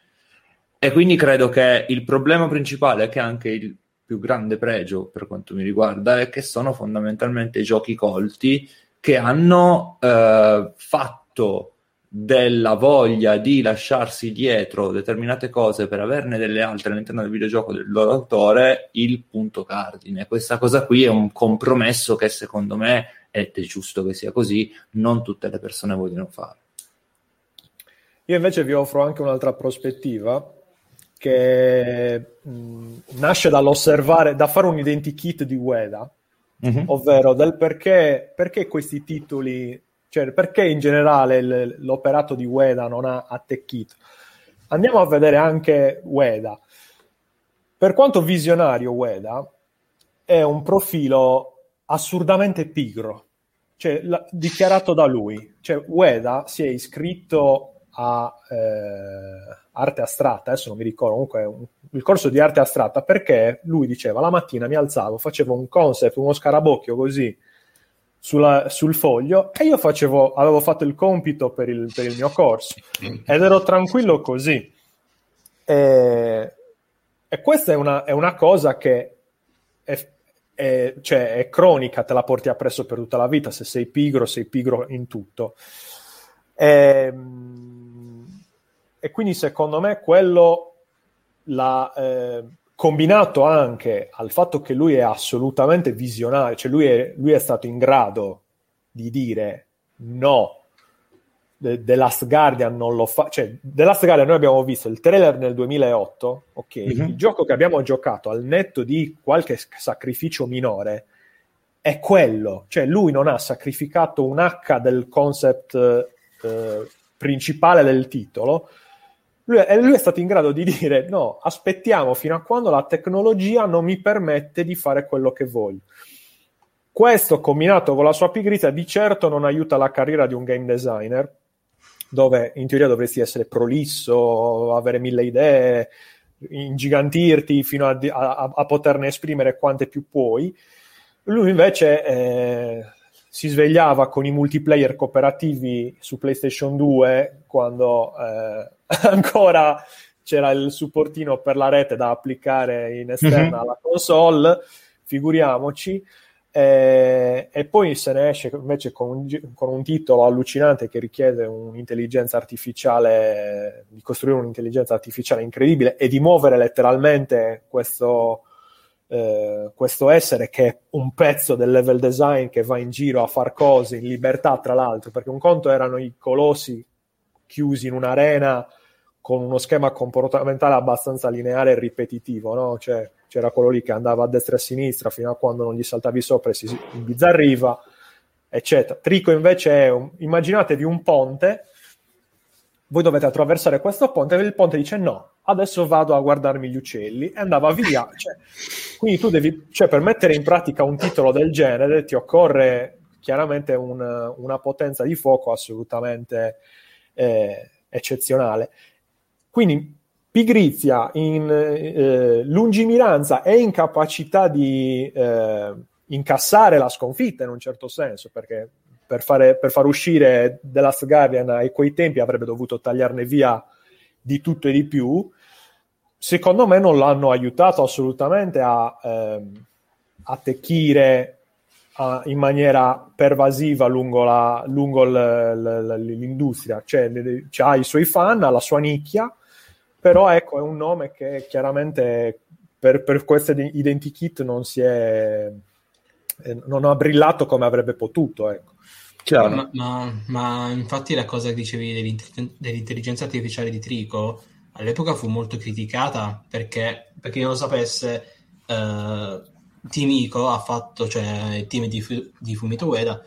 E quindi credo che il problema principale, che è anche il più grande pregio per quanto mi riguarda, è che sono fondamentalmente giochi colti che hanno eh, fatto della voglia di lasciarsi dietro determinate cose per averne delle altre all'interno del videogioco del loro autore il punto cardine. Questa cosa qui è un compromesso che secondo me ed è giusto che sia così, non tutte le persone vogliono fare. Io invece vi offro anche un'altra prospettiva che mh, nasce dall'osservare, da fare un identikit di Ueda, mm-hmm. ovvero del perché, perché questi titoli, cioè perché in generale l- l'operato di Ueda non ha attecchito. Andiamo a vedere anche Ueda. Per quanto visionario Ueda, è un profilo assurdamente pigro, cioè la, dichiarato da lui. Cioè Ueda si è iscritto a eh, arte astratta, adesso non mi ricordo, comunque un, il corso di arte astratta, perché lui diceva la mattina mi alzavo, facevo un concept, uno scarabocchio così sulla, sul foglio e io facevo, avevo fatto il compito per il, per il mio corso ed ero tranquillo così. E, e questa è una, è una, cosa che è, è, cioè, è cronica, te la porti appresso per tutta la vita, se sei pigro, sei pigro in tutto. Ehm, e quindi secondo me quello l'ha eh, combinato anche al fatto che lui è assolutamente visionario, cioè lui è, lui è stato in grado di dire no, The, The Last Guardian non lo fa, cioè The Last Guardian noi abbiamo visto il trailer nel 2008, ok, mm-hmm. il gioco che abbiamo giocato al netto di qualche sacrificio minore è quello, cioè lui non ha sacrificato un H del concept eh, principale del titolo lui è, lui è, stato in grado di dire no, aspettiamo fino a quando la tecnologia non mi permette di fare quello che voglio. Questo combinato con la sua pigrizia di certo non aiuta la carriera di un game designer, dove in teoria dovresti essere prolisso, avere mille idee, ingigantirti fino a, a, a poterne esprimere quante più puoi. Lui invece eh, si svegliava con i multiplayer cooperativi su PlayStation 2 quando eh, (laughs) ancora c'era il supportino per la rete da applicare in esterna mm-hmm. alla console, figuriamoci. Eh, e poi se ne esce invece con un, con un, titolo allucinante che richiede un'intelligenza artificiale, di costruire un'intelligenza artificiale incredibile e di muovere letteralmente questo, eh, questo essere che è un pezzo del level design che va in giro a far cose in libertà, tra l'altro, perché un conto erano i colossi chiusi in un'arena con uno schema comportamentale abbastanza lineare e ripetitivo, no? Cioè, c'era quello lì che andava a destra e a sinistra fino a quando non gli saltavi sopra e si imbizzarriva, eccetera. Trico invece è un, immaginatevi un ponte, voi dovete attraversare questo ponte e il ponte dice no, adesso vado a guardarmi gli uccelli e andava via. (laughs) Cioè, quindi tu devi, cioè, per mettere in pratica un titolo del genere ti occorre chiaramente un, una potenza di fuoco assolutamente eh, eccezionale. Quindi pigrizia, in, eh, lungimiranza e incapacità di eh, incassare la sconfitta in un certo senso, perché per, fare, per far uscire The Last Guardian ai quei tempi avrebbe dovuto tagliarne via di tutto e di più, secondo me non l'hanno aiutato assolutamente a ehm, attecchire a, in maniera pervasiva lungo, la, lungo l, l, l'industria. Cioè, ha i suoi fan, ha la sua nicchia, però ecco, è un nome che chiaramente per, per queste identikit non si è eh, non ha brillato come avrebbe potuto. Ecco. Ma, ma, ma, infatti la cosa che dicevi dell'intelligenza artificiale di Trico all'epoca fu molto criticata perché, per chi non lo sapesse, eh, Team Ico ha fatto, cioè il team di, di Fumito Ueda,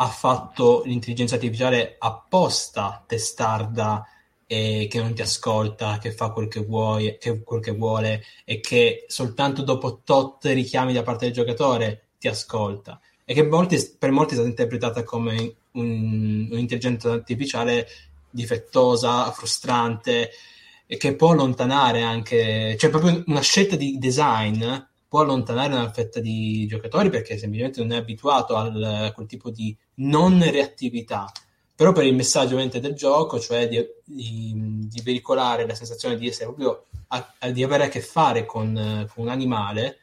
ha fatto l'intelligenza artificiale apposta testarda e che non ti ascolta, che fa quel che vuoi, che, quel che vuole e che soltanto dopo tot richiami da parte del giocatore ti ascolta. E che molti, per molti è stata interpretata come un, un'intelligenza artificiale difettosa, frustrante e che può allontanare anche, cioè proprio una scelta di design può allontanare una fetta di giocatori perché semplicemente non è abituato al, a quel tipo di non reattività. Però per il messaggio del gioco, cioè di, di, di, veicolare la sensazione di essere proprio a, a, di avere a che fare con, con, un animale,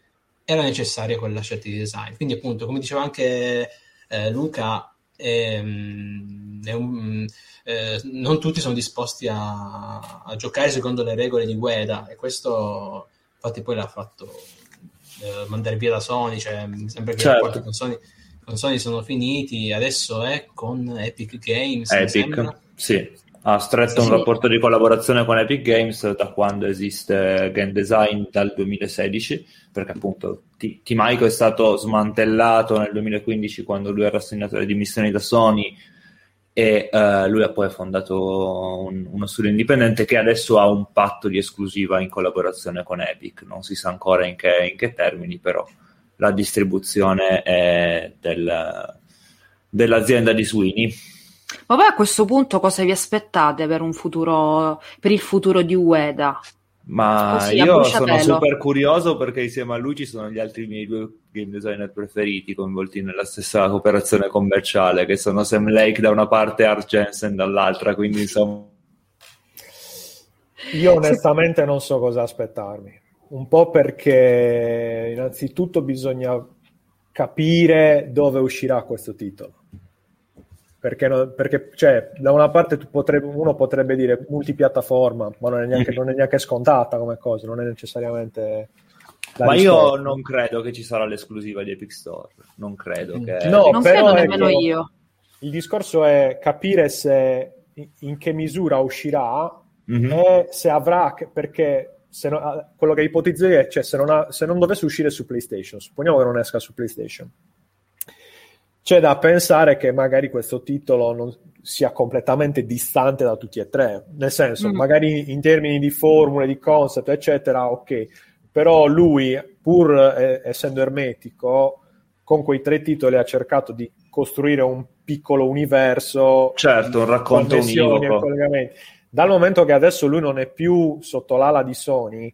era necessaria quella scelta di design. Quindi, appunto, come diceva anche eh, Luca, ehm, un, eh, non tutti sono disposti a, a, giocare secondo le regole di Ueda e questo infatti poi l'ha fatto eh, mandare via da Sony, cioè sembra che certo. con Sony con Sony sono finiti, adesso è con Epic Games. Epic, sì. Ha stretto sì. un rapporto di collaborazione con Epic Games da quando esiste Game Design dal 2016, perché appunto T- T-Mico è stato smantellato nel 2015 quando lui era assegnato le dimissioni da Sony e uh, lui ha poi fondato un, uno studio indipendente che adesso ha un patto di esclusiva in collaborazione con Epic, non si sa ancora in che, in che termini, però la distribuzione è del, dell'azienda di Sweeney. Ma poi a questo punto cosa vi aspettate per, futuro, per il futuro di Ueda? Ma Così, io sono super curioso perché insieme a lui ci sono gli altri miei due game designer preferiti coinvolti nella stessa operazione commerciale, che sono Sam Lake da una parte e Art Jensen dall'altra, quindi insomma... Io onestamente non so cosa aspettarmi, un po' perché innanzitutto bisogna capire dove uscirà questo titolo perché, no, perché cioè, da una parte potrebbe, uno potrebbe dire multipiattaforma, ma non è, neanche, mm-hmm. non è neanche scontata come cosa, non è necessariamente... Ma risposta. io non credo che ci sarà l'esclusiva di Epic Store, non credo che... No, non però, credo nemmeno ecco, io. Il discorso è capire se in che misura uscirà mm-hmm. e se avrà, perché se no, quello che ipotizzo è cioè, se non, ha, se non dovesse uscire su PlayStation, supponiamo che non esca su PlayStation, c'è da pensare che magari questo titolo non sia completamente distante da tutti e tre, nel senso, mm. magari in termini di formule, di concept, eccetera, ok, però lui, pur eh, essendo ermetico, con quei tre titoli ha cercato di costruire un piccolo universo, certo, un racconto univoco. Dal momento che adesso lui non è più sotto l'ala di Sony,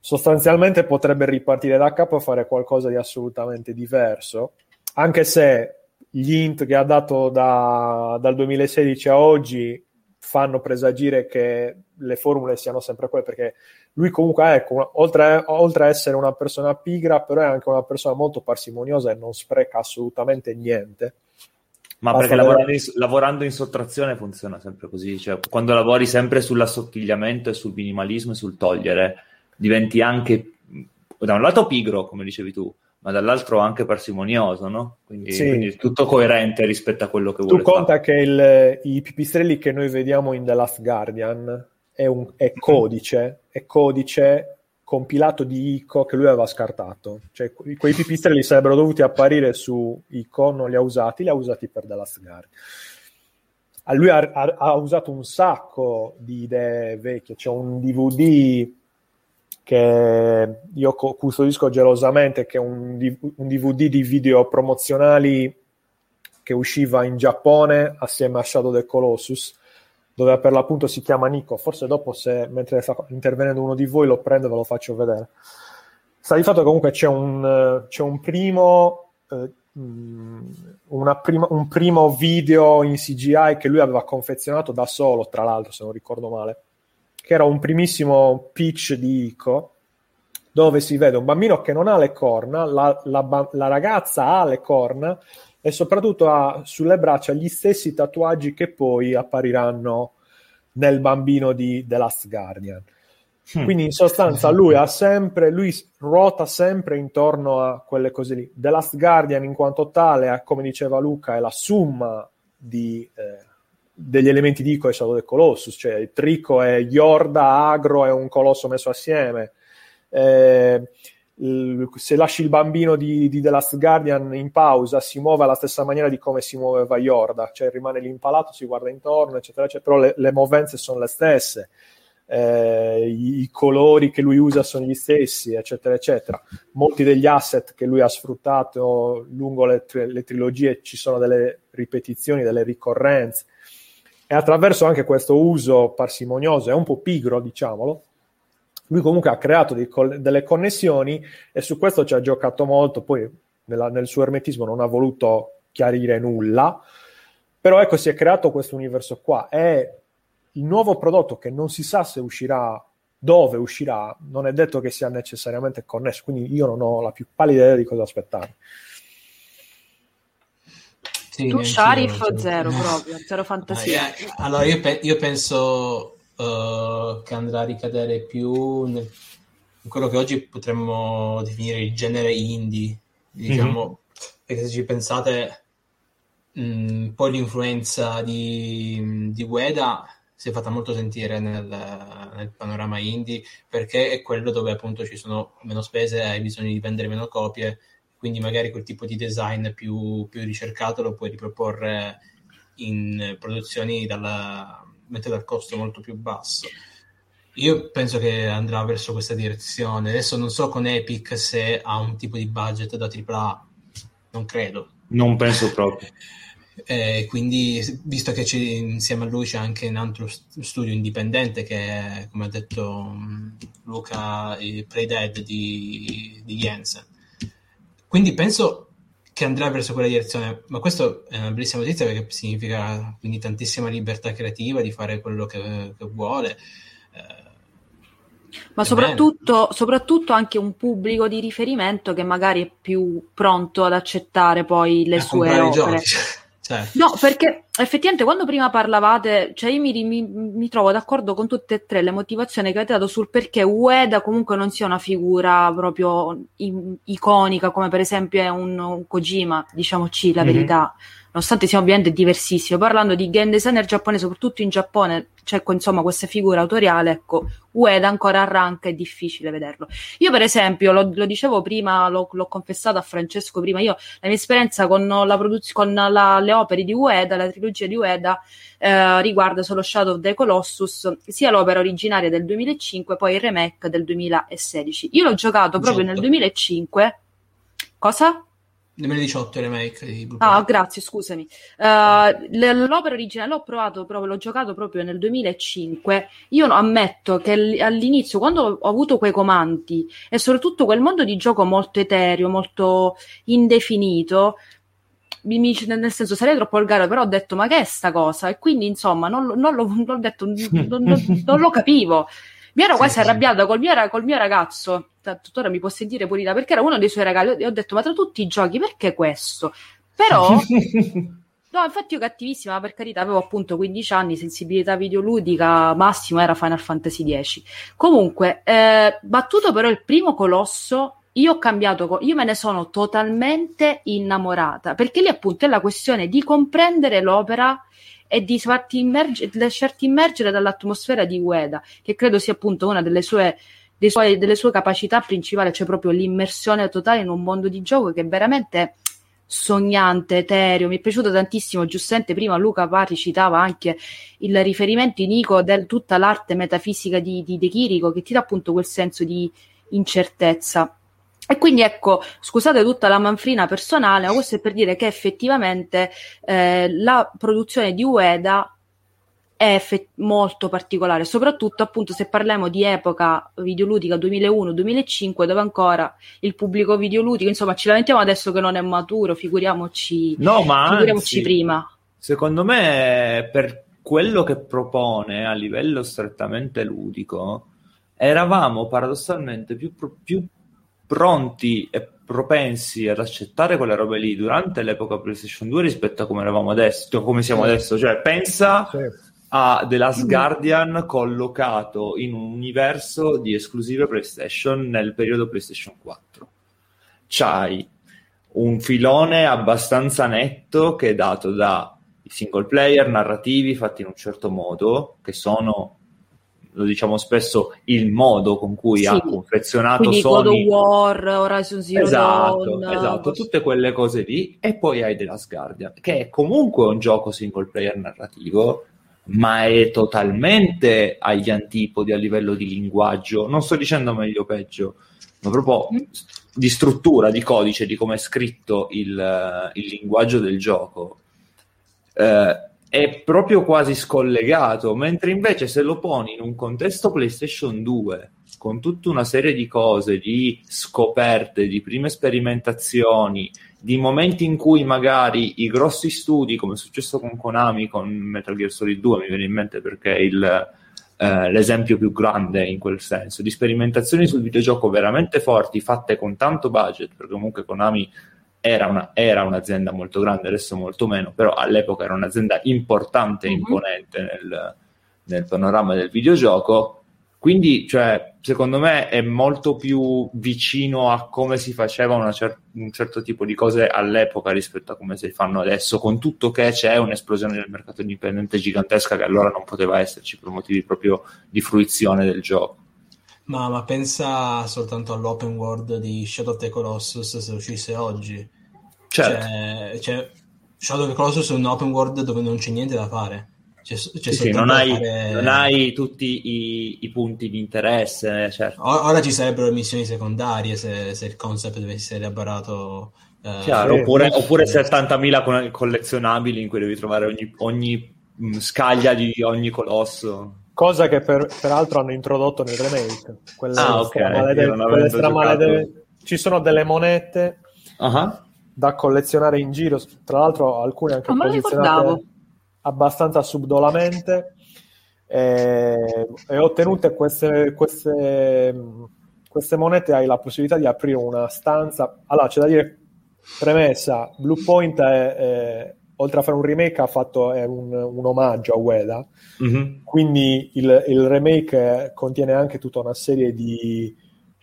sostanzialmente potrebbe ripartire da capo e fare qualcosa di assolutamente diverso anche se gli int che ha dato da, dal 2016 a oggi fanno presagire che le formule siano sempre quelle, perché lui comunque ecco, oltre, oltre a essere una persona pigra, però è anche una persona molto parsimoniosa e non spreca assolutamente niente. Ma perché lavorando in, lavorando in, sottrazione funziona sempre così, cioè quando lavori sempre sull'assottigliamento e sul minimalismo e sul togliere, diventi anche da un lato pigro, come dicevi tu, ma dall'altro anche parsimonioso, no? Quindi, sì. quindi, è tutto coerente rispetto a quello che vuole Tu conta fare. che il, i pipistrelli che noi vediamo in The Last Guardian è, un, è codice, è codice compilato di ICO che lui aveva scartato. Cioè, quei pipistrelli sarebbero dovuti apparire su ICO, non li ha usati, li ha usati per The Last Guardian. Lui ha, ha, ha usato un sacco di idee vecchie, c'è cioè un DVD che io custodisco gelosamente, che è un, un DVD di video promozionali che usciva in Giappone assieme a Shadow the Colossus, dove per l'appunto si chiama Nico. Forse dopo, se mentre sta intervenendo uno di voi, lo prendo e ve lo faccio vedere. Sta di fatto comunque c'è un, c'è un primo. Eh, prima, un primo video in CGI che lui aveva confezionato da solo, tra l'altro, se non ricordo male, che era un primissimo pitch di Ico, dove si vede un bambino che non ha le corna, la, la, la ragazza ha le corna e soprattutto ha sulle braccia gli stessi tatuaggi che poi appariranno nel bambino di The Last Guardian. Hmm. Quindi in sostanza lui ha sempre, lui ruota sempre intorno a quelle cose lì. The Last Guardian in quanto tale, come diceva Luca, è la summa di, eh, degli elementi di Ico e Shadow del Colossus, cioè il Trico è Yorda, Agro e un colosso messo assieme. Eh, se lasci il bambino di, di, The Last Guardian in pausa si muove alla stessa maniera di come si muoveva Yorda, cioè rimane lì impalato, si guarda intorno, eccetera, eccetera, però le, le movenze sono le stesse. Eh, i, i, colori che lui usa sono gli stessi, eccetera, eccetera. Molti degli asset che lui ha sfruttato lungo le, le trilogie ci sono delle ripetizioni, delle ricorrenze e attraverso anche questo uso parsimonioso e un po' pigro, diciamolo, lui comunque ha creato dei, delle connessioni e su questo ci ha giocato molto, poi nella, nel suo ermetismo non ha voluto chiarire nulla, però ecco si è creato questo universo qua e il nuovo prodotto che non si sa se uscirà, dove uscirà, non è detto che sia necessariamente connesso, quindi io non ho la più pallida idea di cosa aspettare. Sì, tu Sharif cioè... zero (laughs) proprio, zero fantasia. Ah, allora io, pe- io penso uh, che andrà a ricadere più nel, in quello che oggi potremmo definire il genere indie, diciamo, mm-hmm. perché se ci pensate, mh, mm, poi l'influenza di, di Ueda si è fatta molto sentire nel, nel, panorama indie perché è quello dove appunto ci sono meno spese, hai bisogno di vendere meno copie, quindi magari quel tipo di design più, più ricercato lo puoi riproporre in produzioni dalla, mettete al costo molto più basso. Io penso che andrà verso questa direzione. Adesso non so con Epic se ha un tipo di budget da AAA, non credo. Non penso proprio. (laughs) Eh, quindi, visto che insieme a lui c'è anche un altro studio indipendente che è, come ha detto mm, Luca, il Playdead di, di Jensen. Quindi penso che andrà verso quella direzione, ma questo è una bellissima notizia perché significa quindi tantissima libertà creativa di fare quello che, che vuole. Eh, ma soprattutto, soprattutto, anche un pubblico di riferimento che magari è più pronto ad accettare poi le a sue opere. Certo. No, perché effettivamente quando prima parlavate, cioè io mi, mi, mi, trovo d'accordo con tutte e tre le motivazioni che avete dato sul perché Ueda comunque non sia una figura proprio in, iconica come per esempio è un, un Kojima, diciamoci la mm-hmm. verità nonostante sia ovviamente diversissimo, parlando di game designer giapponese, soprattutto in Giappone c'è insomma questa figura autoriale, ecco, Ueda ancora arranca, è difficile vederlo. Io per esempio, lo, lo dicevo prima, lo, l'ho confessato a Francesco prima, io la mia esperienza con, la produz- con la, le opere di Ueda, la trilogia di Ueda, eh, riguarda solo Shadow of the Colossus, sia l'opera originaria del 2005, poi il remake del 2016. Io l'ho giocato proprio nel 2005. Cosa? 2018 il remake di Blue Ah, grazie, scusami. Uh, l'opera originale l'ho provato proprio, l'ho giocato proprio nel 2005. Io ammetto che all'inizio, quando ho avuto quei comandi e soprattutto quel mondo di gioco molto etereo, molto indefinito, mi, nel senso sarei troppo volgare, però ho detto ma che è sta cosa? E quindi insomma non, non, l'ho, non, detto, non, non, lo capivo. Mi ero quasi sì, arrabbiata col mio, col mio ragazzo, tuttora mi può sentire pulita, perché era uno dei suoi regali. E ho detto, ma tra tutti i giochi, perché questo? Però... (laughs) No, infatti io cattivissima, per carità, avevo appunto 15 anni, sensibilità videoludica, massimo era Final Fantasy X. Comunque, eh, battuto però il primo colosso, io ho cambiato, io me ne sono totalmente innamorata, perché lì appunto è la questione di comprendere l'opera e di farti immergere, lasciarti immergere dall'atmosfera di Ueda, che credo sia appunto una delle sue, suoi, delle sue capacità principali, cioè proprio l'immersione totale in un mondo di gioco che è veramente sognante, etereo. Mi è piaciuto tantissimo. Giustamente, prima Luca Pari citava anche il riferimento in Ico di tutta l'arte metafisica di, di De Chirico, che ti dà appunto quel senso di incertezza. E quindi ecco, scusate tutta la manfrina personale, ma questo è per dire che effettivamente eh, la produzione di Ueda è effett- molto particolare, soprattutto appunto se parliamo di epoca videoludica 2001-2005, dove ancora il pubblico videoludico, insomma, ci lamentiamo adesso che non è maturo, figuriamoci, no, ma figuriamoci anzi, prima. Secondo me, per quello che propone a livello strettamente ludico, eravamo paradossalmente più, più pronti e propensi ad accettare quelle robe lì durante l'epoca PlayStation 2 rispetto a come eravamo adesso, come siamo adesso. Cioè, pensa sì. A The Last Guardian collocato in un universo di esclusive PlayStation nel periodo PlayStation 4. C'hai un filone abbastanza netto che è dato da single player narrativi fatti in un certo modo, che sono lo diciamo spesso, il modo con cui sì. ha confezionato Quindi Sony. God of War, Horizon Zero esatto, Dawn, esatto, tutte quelle cose lì. E poi hai The Last Guardian, che è comunque un gioco single player narrativo, ma è totalmente agli antipodi a livello di linguaggio. Non sto dicendo meglio o peggio, ma proprio mm. di struttura, di codice, di come è scritto il, il linguaggio del gioco. Eh, è proprio quasi scollegato, mentre invece se lo poni in un contesto PlayStation 2 con tutta una serie di cose, di scoperte, di prime sperimentazioni, di momenti in cui magari i grossi studi, come è successo con Konami, con Metal Gear Solid 2, mi viene in mente perché è il, eh, l'esempio più grande in quel senso, di sperimentazioni sul videogioco veramente forti, fatte con tanto budget, perché comunque Konami era, una, era, un'azienda molto grande, adesso molto meno, però all'epoca era un'azienda importante e mm-hmm. imponente nel, nel, panorama del videogioco, Quindi, cioè, secondo me è molto più vicino a come si faceva cer- un certo tipo di cose all'epoca rispetto a come si fanno adesso, con tutto che c'è un'esplosione del mercato indipendente gigantesca che allora non poteva esserci per motivi proprio di fruizione del gioco. Ma, ma pensa soltanto all'open world di Shadow of the Colossus se uscisse oggi. Certo. Cioè, cioè, Shadow of the Colossus è un open world dove non c'è niente da fare c'è, c'è sì, non, hai, fare... non, hai, tutti i, i punti di interesse. Certo. Ora ci sarebbero missioni secondarie se, se il concept deve essere elaborato. Eh, Chiaro, oppure, oppure 70.000 collezionabili in cui devi trovare ogni, ogni mh, scaglia di ogni colosso. Cosa che per, peraltro hanno introdotto nel remake. Quelle ah, ok. Malede- Ci sono delle monete uh-huh. da collezionare in giro. Tra l'altro, alcune anche Ma collezionate abbastanza subdolamente e, e ottenute queste, queste, queste monete hai la possibilità di aprire una stanza. Allora, c'è da dire, premessa, Blue Point è, è, oltre a fare un remake ha fatto un, un, omaggio a Ueda, mm-hmm. quindi il, il remake contiene anche tutta una serie di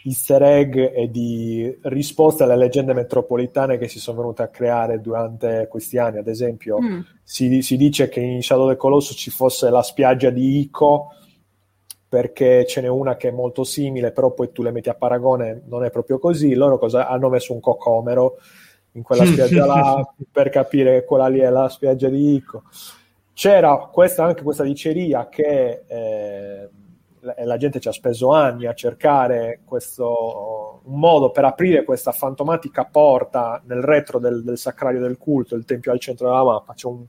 easter egg e di risposte alle leggende metropolitane che si sono venute a creare durante questi anni. Ad esempio, mm. si, si, dice che in Shadow del Colosso ci fosse la spiaggia di Ico perché ce n'è una che è molto simile, però poi tu le metti a paragone, non è proprio così. Loro cosa, hanno messo un cocomero in quella spiaggia là (laughs) per capire che quella lì è la spiaggia di Ico. C'era questa, anche questa diceria che... Eh, la gente ci ha speso anni a cercare questo, un modo per aprire questa fantomatica porta nel retro del, del sacrario del culto, il tempio al centro della mappa, c'è un,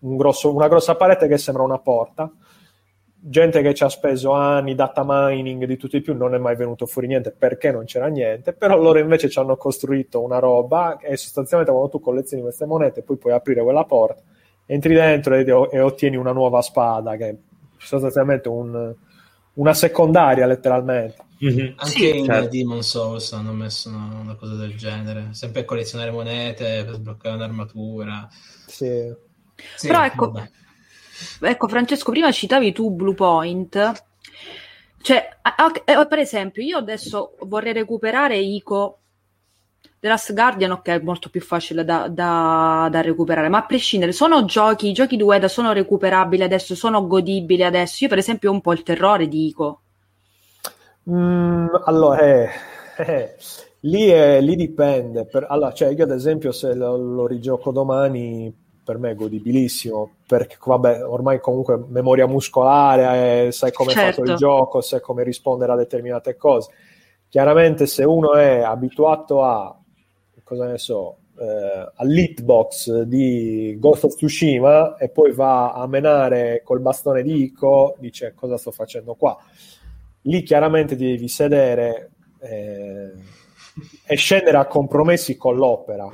un grosso, una grossa parete che sembra una porta, gente che ci ha speso anni, data mining di tutto e più, non è mai venuto fuori niente perché non c'era niente, però loro invece ci hanno costruito una roba e sostanzialmente quando tu collezioni queste monete poi puoi aprire quella porta, entri dentro e, e ottieni una nuova spada che è sostanzialmente un una secondaria letteralmente. Mm-hmm. Anche sì, in certo. Demon Souls hanno messo una, una, cosa del genere, sempre collezionare monete per sbloccare un'armatura. Sì. sì Però ecco, ecco, Francesco, prima citavi tu Blue Point. Cioè, per esempio, io adesso vorrei recuperare Ico The Last Guardian, ok, è molto più facile da, da, da, recuperare, ma a prescindere, sono giochi, i giochi di Ueda sono recuperabili adesso, sono godibili adesso. Io, per esempio, ho un po' il terrore dico. Mm, allora, eh, (laughs) eh, lì, è, lì, dipende. Per, allora, cioè, io, ad esempio, se lo, lo rigioco domani, per me è godibilissimo perché vabbè ormai comunque memoria muscolare eh, sai come certo. è fatto il certo. gioco sai come rispondere a determinate cose chiaramente se uno è abituato a cosa ne so, eh, all'hitbox di Ghost of Tsushima e poi va a menare col bastone di Ico, dice cosa sto facendo qua. Lì chiaramente ti devi sedere eh, e scendere a compromessi con l'opera,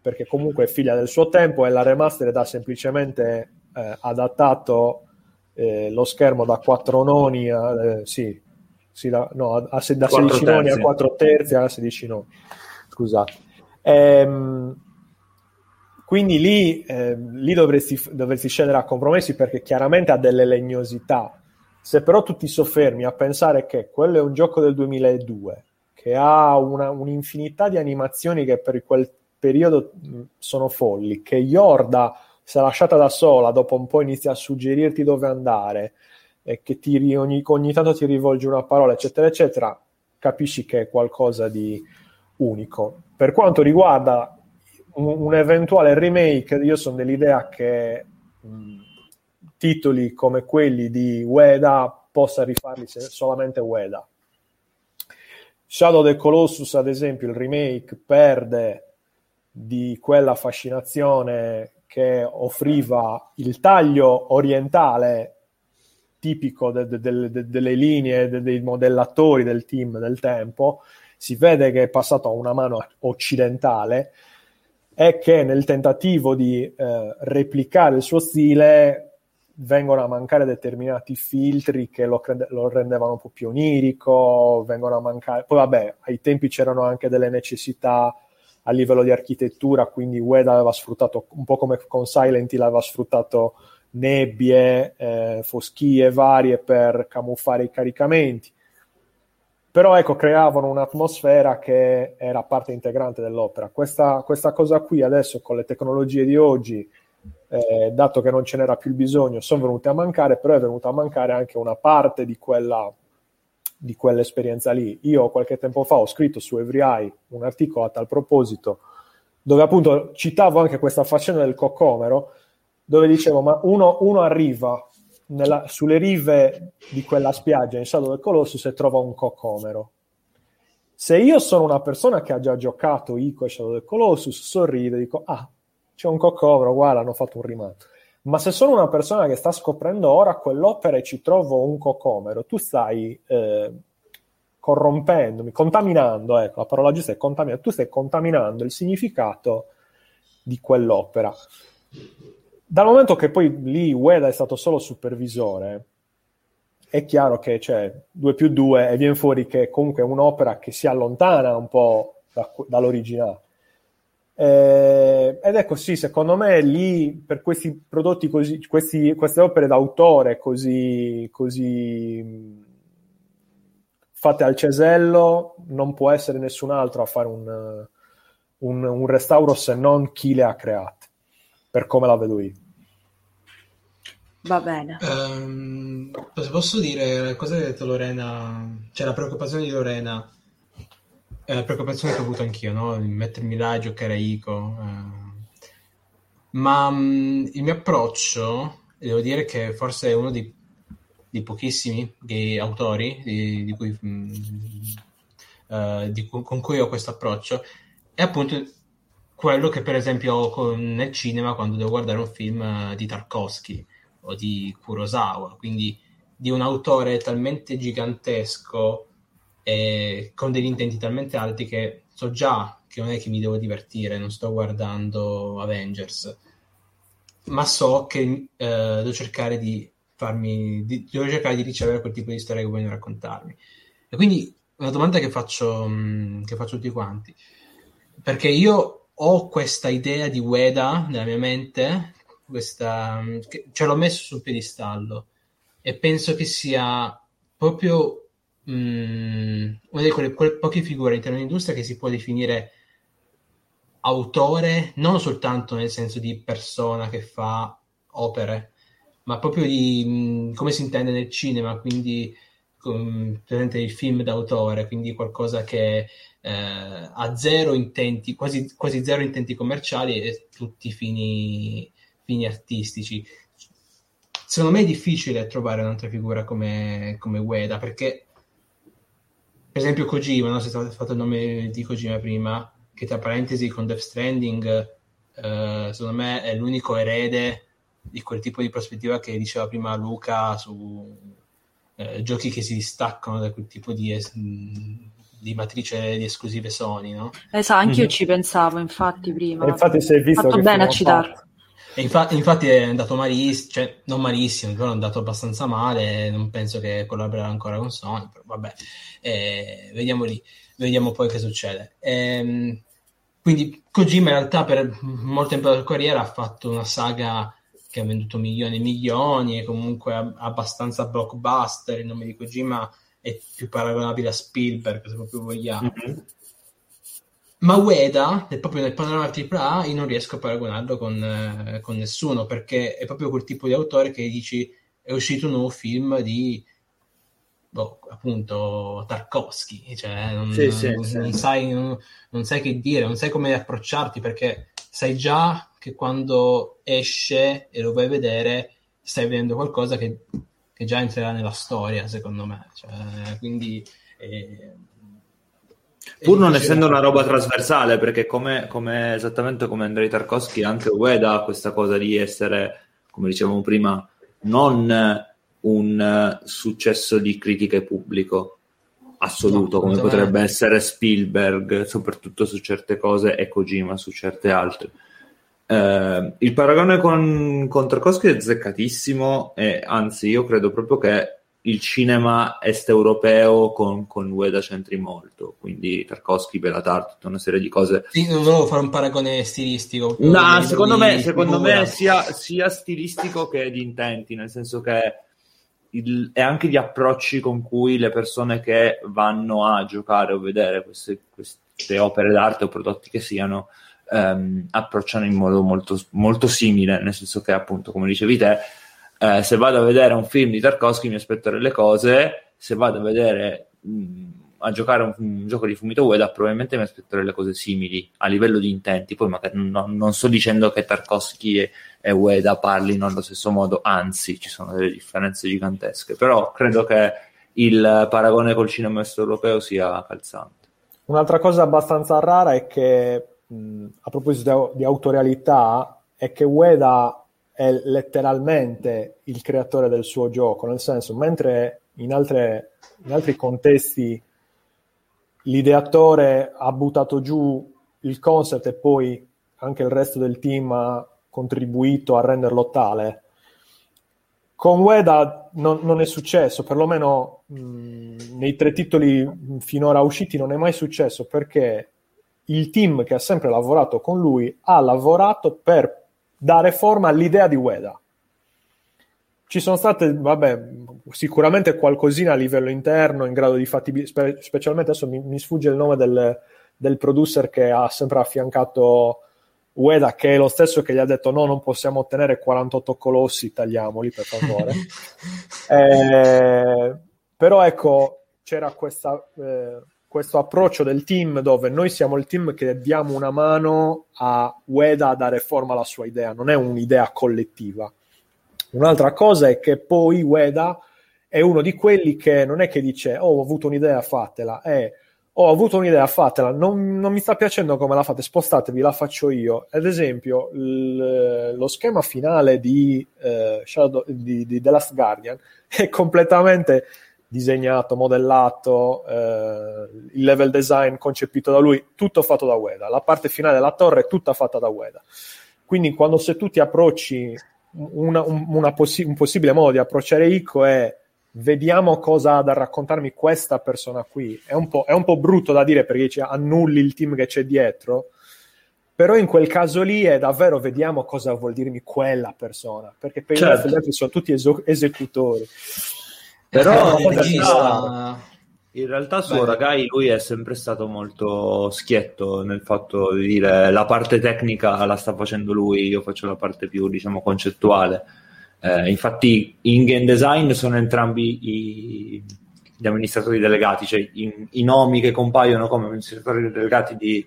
perché comunque è figlia del suo tempo e la remastered ha semplicemente eh, adattato eh, lo schermo da 4 noni a, eh, sì, sì, da, no, a, a, da 16 noni a 4 terzi a 16 noni. Scusate Ehm, quindi lì, eh, lì dovresti, dovresti, scendere a compromessi perché chiaramente ha delle legnosità. Se però tu ti soffermi a pensare che quello è un gioco del 2002, che ha una, un'infinità di animazioni che per quel periodo sono folli, che Yorda, se lasciata da sola, dopo un po' inizia a suggerirti dove andare, e che ti, ogni, ogni tanto ti rivolge una parola, eccetera, eccetera, capisci che è qualcosa di unico. Per quanto riguarda un, un eventuale remake, io sono dell'idea che mh, titoli come quelli di Ueda possa rifarli solamente Ueda. Shadow of the Colossus, ad esempio, il remake perde di quella fascinazione che offriva il taglio orientale tipico de, de, de, delle linee dei modellatori del team del tempo si vede che è passato a una mano occidentale è che nel tentativo di eh, replicare il suo stile vengono a mancare determinati filtri che lo, crede- lo, rendevano un po' più onirico, vengono a mancare... Poi vabbè, ai tempi c'erano anche delle necessità a livello di architettura, quindi Ueda aveva sfruttato, un po' come con Silent Hill aveva sfruttato nebbie, eh, foschie varie per camuffare i caricamenti. Però ecco, creavano un'atmosfera che era parte integrante dell'opera. Questa, questa cosa qui adesso con le tecnologie di oggi, eh, dato che non ce n'era più il bisogno, sono venute a mancare, però è venuta a mancare anche una parte di, quella, di quell'esperienza lì. Io qualche tempo fa ho scritto su Every un articolo a tal proposito, dove appunto citavo anche questa faccenda del coccomero, dove dicevo, ma uno, uno arriva nella, sulle rive di quella spiaggia in Shadow del Colossus e trova un coccomero. Se io sono una persona che ha già giocato Ico e Shadow del Colossus, sorrido e dico, ah, c'è un coccomero, guarda, hanno fatto un rimato. Ma se sono una persona che sta scoprendo ora quell'opera e ci trovo un coccomero, tu stai eh, corrompendomi, contaminando, ecco, la parola giusta è contaminando, tu stai contaminando il significato di quell'opera dal momento che poi lì Ueda è stato solo supervisore, è chiaro che c'è 2 più 2 e viene fuori che comunque è un'opera che si allontana un po' da, dall'originale. Eh, ed è così, secondo me lì per questi prodotti così, questi, queste opere d'autore così, così fatte al cesello, non può essere nessun altro a fare un, un, un restauro se non chi le ha create, per come la vedo io. Va bene. Um, posso dire, cosa ha detto Lorena? Cioè, la preoccupazione di Lorena è la preoccupazione che ho avuto anch'io, no? Mettermi là e giocare a Ico. Eh. Ma um, il mio approccio, devo dire che forse è uno dei, dei pochissimi dei autori di, di cui, um, uh, di, con cui ho questo approccio, è appunto quello che per esempio ho con, nel cinema quando devo guardare un film uh, di Tarkovsky o di Kurosawa, quindi di un autore talmente gigantesco e con degli intenti talmente alti che so già che non è che mi devo divertire, non sto guardando Avengers, ma so che eh, devo cercare di farmi, di, devo cercare di ricevere quel tipo di storia che vogliono raccontarmi. E quindi una domanda che faccio, mm, che faccio tutti quanti, perché io ho questa idea di Ueda nella mia mente questa, ce l'ho messo sul piedistallo e penso che sia proprio mh, mm, una di quelle, quelle poche figure all'interno dell'industria che si può definire autore, non soltanto nel senso di persona che fa opere, ma proprio di mh, mm, come si intende nel cinema, quindi presente il film d'autore, quindi qualcosa che eh, ha zero intenti, quasi, quasi zero intenti commerciali e tutti fini fini artistici. Secondo me è difficile trovare un'altra figura come, come Ueda, perché per esempio Kojima, no? se è fatto il nome di Kojima prima, che tra parentesi con Death Stranding, eh, secondo me è l'unico erede di quel tipo di prospettiva che diceva prima Luca su eh, giochi che si distaccano da quel tipo di, es- di matrice di esclusive Sony, no? Esatto, anch'io mm-hmm. ci pensavo infatti prima. E infatti sei visto fatto bene a citarlo. E infatti, infatti, è andato malissimo, cioè non malissimo, però è andato abbastanza male. Non penso che collaborerà ancora con Sony, però vabbè, eh, vediamo lì, vediamo poi che succede. Ehm, quindi Kojima in realtà per molto tempo della carriera ha fatto una saga che ha venduto milioni e milioni e comunque abbastanza blockbuster. Il nome di Kojima è più paragonabile a Spielberg, se proprio vogliamo. Mm-hmm. Ma Ueda, proprio nel panorama AAA, io non riesco a paragonarlo con, eh, con, nessuno, perché è proprio quel tipo di autore che dici è uscito un nuovo film di, boh, appunto, Tarkovsky, cioè non, sì, sì, non, sì. non sai, non, sai che dire, non sai come approcciarti, perché sai già che quando esce e lo vai a vedere stai vedendo qualcosa che, che già entrerà nella storia, secondo me. Cioè, quindi... Eh, Pur non essendo una roba trasversale, perché come, come, esattamente come Andrei Tarkovsky, anche Ueda ha questa cosa di essere, come dicevamo prima, non un successo di critica e pubblico assoluto, no, come potrebbe è. essere Spielberg, soprattutto su certe cose, e Kojima su certe altre. Eh, il paragone con, con Tarkovsky è zeccatissimo, e anzi, io credo proprio che il cinema est europeo con, con Ueda c'entri molto, quindi Tarkovsky, Belatar, tutta una serie di cose. Sì, non volevo fare un paragone stilistico. No, secondo me, secondo me sia, sia, stilistico che di intenti, nel senso che il, è anche di approcci con cui le persone che vanno a giocare o vedere queste, queste opere d'arte o prodotti che siano ehm, approcciano in modo molto, molto simile, nel senso che appunto, come dicevi te, eh, se vado a vedere un film di Tarkovsky mi aspetto delle cose, se vado a vedere mh, a giocare un, un, gioco di Fumito Ueda probabilmente mi aspetto delle cose simili a livello di intenti, poi magari no, non sto dicendo che Tarkovsky e, e Ueda parlino allo stesso modo, anzi ci sono delle differenze gigantesche, però credo che il paragone col cinema est europeo sia calzante. Un'altra cosa abbastanza rara è che, mh, a proposito di autorialità, è che Ueda è letteralmente il creatore del suo gioco, nel senso, mentre in, altre, in altri contesti l'ideatore ha buttato giù il concept e poi anche il resto del team ha contribuito a renderlo tale. Con Ueda non, non è successo, perlomeno mh, nei tre titoli finora usciti non è mai successo perché il team che ha sempre lavorato con lui ha lavorato per dare forma all'idea di Ueda. Ci sono state, vabbè, sicuramente qualcosina a livello interno in grado di fattibilità, spe- specialmente adesso mi, mi, sfugge il nome del, del, producer che ha sempre affiancato Ueda, che è lo stesso che gli ha detto no, non possiamo ottenere 48 colossi, tagliamoli per favore. (laughs) eh, però ecco, c'era questa... Eh, questo approccio del team dove noi siamo il team che diamo una mano a Ueda a dare forma alla sua idea, non è un'idea collettiva. Un'altra cosa è che poi Ueda è uno di quelli che non è che dice oh, ho avuto un'idea, fatela, è oh, ho avuto un'idea, fatela, non, non, mi sta piacendo come la fate, spostatevi, la faccio io. Ad esempio, l- lo schema finale di, uh, Shadow, di, di The Last Guardian (laughs) è completamente disegnato, modellato, eh, il level design concepito da lui, tutto fatto da Ueda. La parte finale della torre è tutta fatta da Ueda. Quindi quando se tu ti approcci, una, una possi- un possibile modo di approcciare Ico è vediamo cosa ha da raccontarmi questa persona qui. È un po', è un po brutto da dire perché dice, annulli il team che c'è dietro, però in quel caso lì è davvero vediamo cosa vuol dirmi quella persona, perché per certo. altri sono tutti es- esecutori. Però in realtà, in realtà su Ragai lui è sempre stato molto schietto nel fatto di dire la parte tecnica la sta facendo lui, io faccio la parte più diciamo concettuale. Eh, infatti in game design sono entrambi i, gli amministratori delegati, cioè i, i, nomi che compaiono come amministratori delegati di,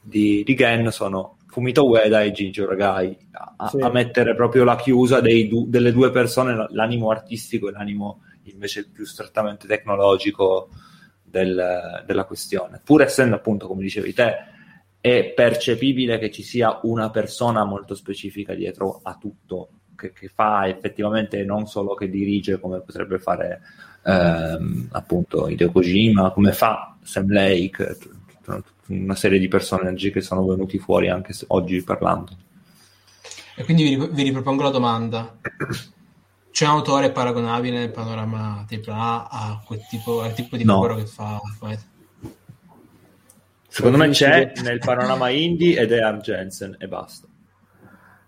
di, di Gen sono Fumito Ueda e Gigio Ragai, a, sì. a mettere proprio la chiusa du, delle due persone, l'animo artistico e l'animo invece più strettamente tecnologico del, della questione. Pur essendo appunto, come dicevi te, è percepibile che ci sia una persona molto specifica dietro a tutto, che, che fa effettivamente non solo che dirige come potrebbe fare ehm, appunto Hideo Kojima, come fa Sam Lake, una serie di personaggi che sono venuti fuori anche oggi parlando. E quindi vi, vi ripropongo la domanda c'è un autore paragonabile nel panorama AAA a quel tipo, al tipo di no. lavoro che fa Secondo me c'è nel panorama indie ed è Art Jensen e basta.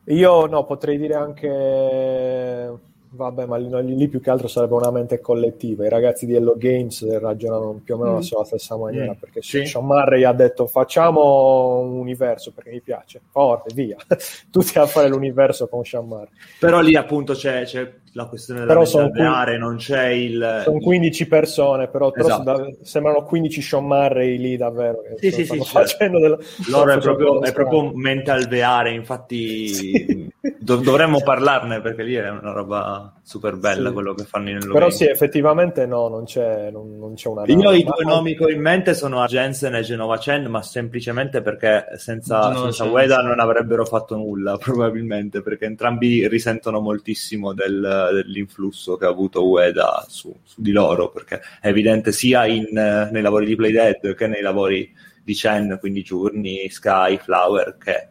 Io no, potrei dire anche Vabbè, ma lì, lì, più che altro sarebbe una mente collettiva. I ragazzi di Hello Games ragionano più o meno mm. sulla stessa maniera. Mm. Perché sì. Sean Murray ha detto facciamo un universo perché mi piace, forte, via. (laughs) Tutti a fare l'universo con Sean Murray. Però lì appunto c'è, c'è la questione della alveare, non c'è il... Sono 15 persone, però, però esatto. sembrano 15 Sean Murray lì davvero. Sì, sì, (laughs) sì. Facendo della... Loro è proprio, è proprio mente alveare, infatti sì. dov- dovremmo parlarne perché lì è una roba super bella sì. quello che fanno in Però sì, effettivamente no, non c'è, non, non c'è una... Io i due nomi che ho in mente sono Jensen e Genova Chen, ma semplicemente perché senza, senza Ueda non avrebbero fatto nulla, (laughs) probabilmente, perché entrambi risentono moltissimo del dell'influsso che ha avuto Ueda su, su di loro, perché è evidente sia in, nei lavori di Playdead che nei lavori di Chen, quindi Journey, Sky, Flower, che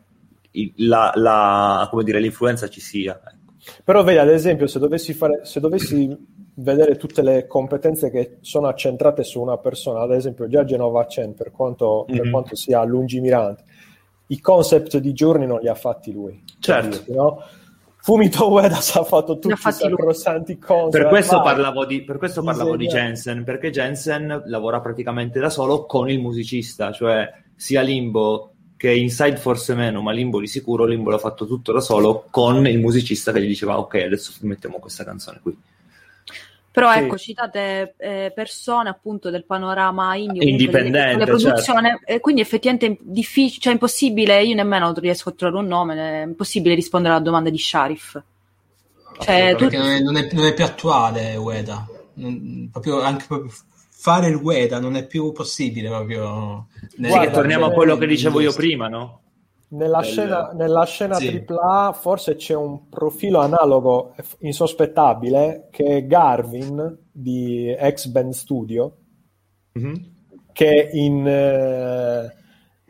la, la, come dire, l'influenza ci sia. Ecco. Però vedi, ad esempio, se dovessi, fare, se dovessi vedere tutte le competenze che sono accentrate su una persona, ad esempio già Genova Chen, per quanto, mm-hmm. per mhm. quanto sia lungimirante, i concept di giorni non li ha fatti lui. Certo. Dirti, no? Fumito Ueda ha fatto tutti i sacrosanti concept. Per questo, parlavo di, per questo parlavo di Jensen, perché Jensen lavora praticamente da solo con il musicista, cioè sia Limbo che Inside forse meno, ma Limbo di sicuro, Limbo l'ha fatto tutto da solo con il musicista che gli diceva ok, adesso mettiamo questa canzone qui. Però sì. ecco, citate eh, persone appunto del panorama indie, indipendente, di, produzione, certo. quindi effettivamente difficile, cioè impossibile, io nemmeno riesco a trovare un nome, è impossibile rispondere alla domanda di Sharif. Cioè, tu... non, è, non, è, non, è, più attuale Ueda, non, proprio, anche proprio fare il Ueda non è più possibile proprio. Guarda, torniamo a quello che dicevo io prima, no? Nella, del... scena, nella scena sì. AAA forse c'è un profilo analogo insospettabile che è Garvin di X Band Studio mm-hmm. che in, eh,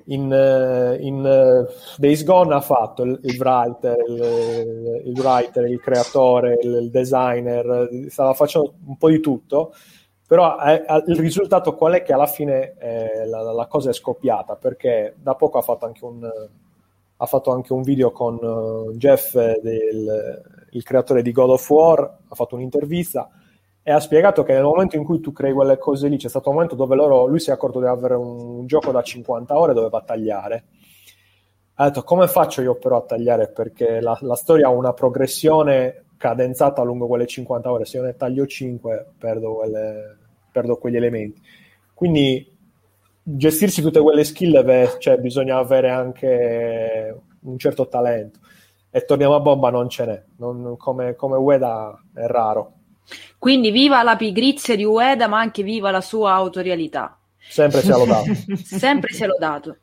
in, eh, in uh, Days Gone ha fatto il, il writer, il, il, writer, il creatore, il, il, designer, stava facendo un po' di tutto però eh, il risultato qual è che alla fine eh, la, la, cosa è scoppiata perché da poco ha fatto anche un, ha fatto anche un video con uh, Jeff, del, il creatore di God of War, ha fatto un'intervista e ha spiegato che nel momento in cui tu crei quelle cose lì, c'è stato un momento dove loro, lui si è accorto di avere un, un gioco da 50 ore dove va a tagliare. Ha detto come faccio io però a tagliare perché la, la storia ha una progressione cadenzata lungo quelle 50 ore, se io ne taglio 5 perdo, quelle, perdo quegli elementi. Quindi gestirsi tutte quelle skill beh, cioè, bisogna avere anche un certo talento. E torniamo a bomba non ce n'è. Non, come, come Ueda è raro. Quindi viva la pigrizia di Ueda ma anche viva la sua autorialità. Sempre sia lodato (laughs) sempre sia lodato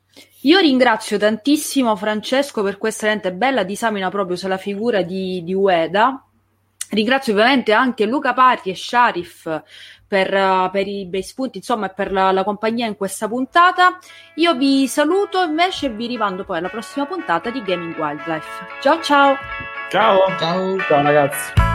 io ringrazio tantissimo Francesco per questa lente bella disamina proprio sulla figura di, di Ueda. Ringrazio ovviamente anche Luca Parti e Sharif per, uh, per i bei spunti, insomma, e per la, la, compagnia in questa puntata. Io vi saluto invece e vi rimando poi alla prossima puntata di Gaming Wildlife. Ciao ciao! Ciao! Ciao, ciao ragazzi!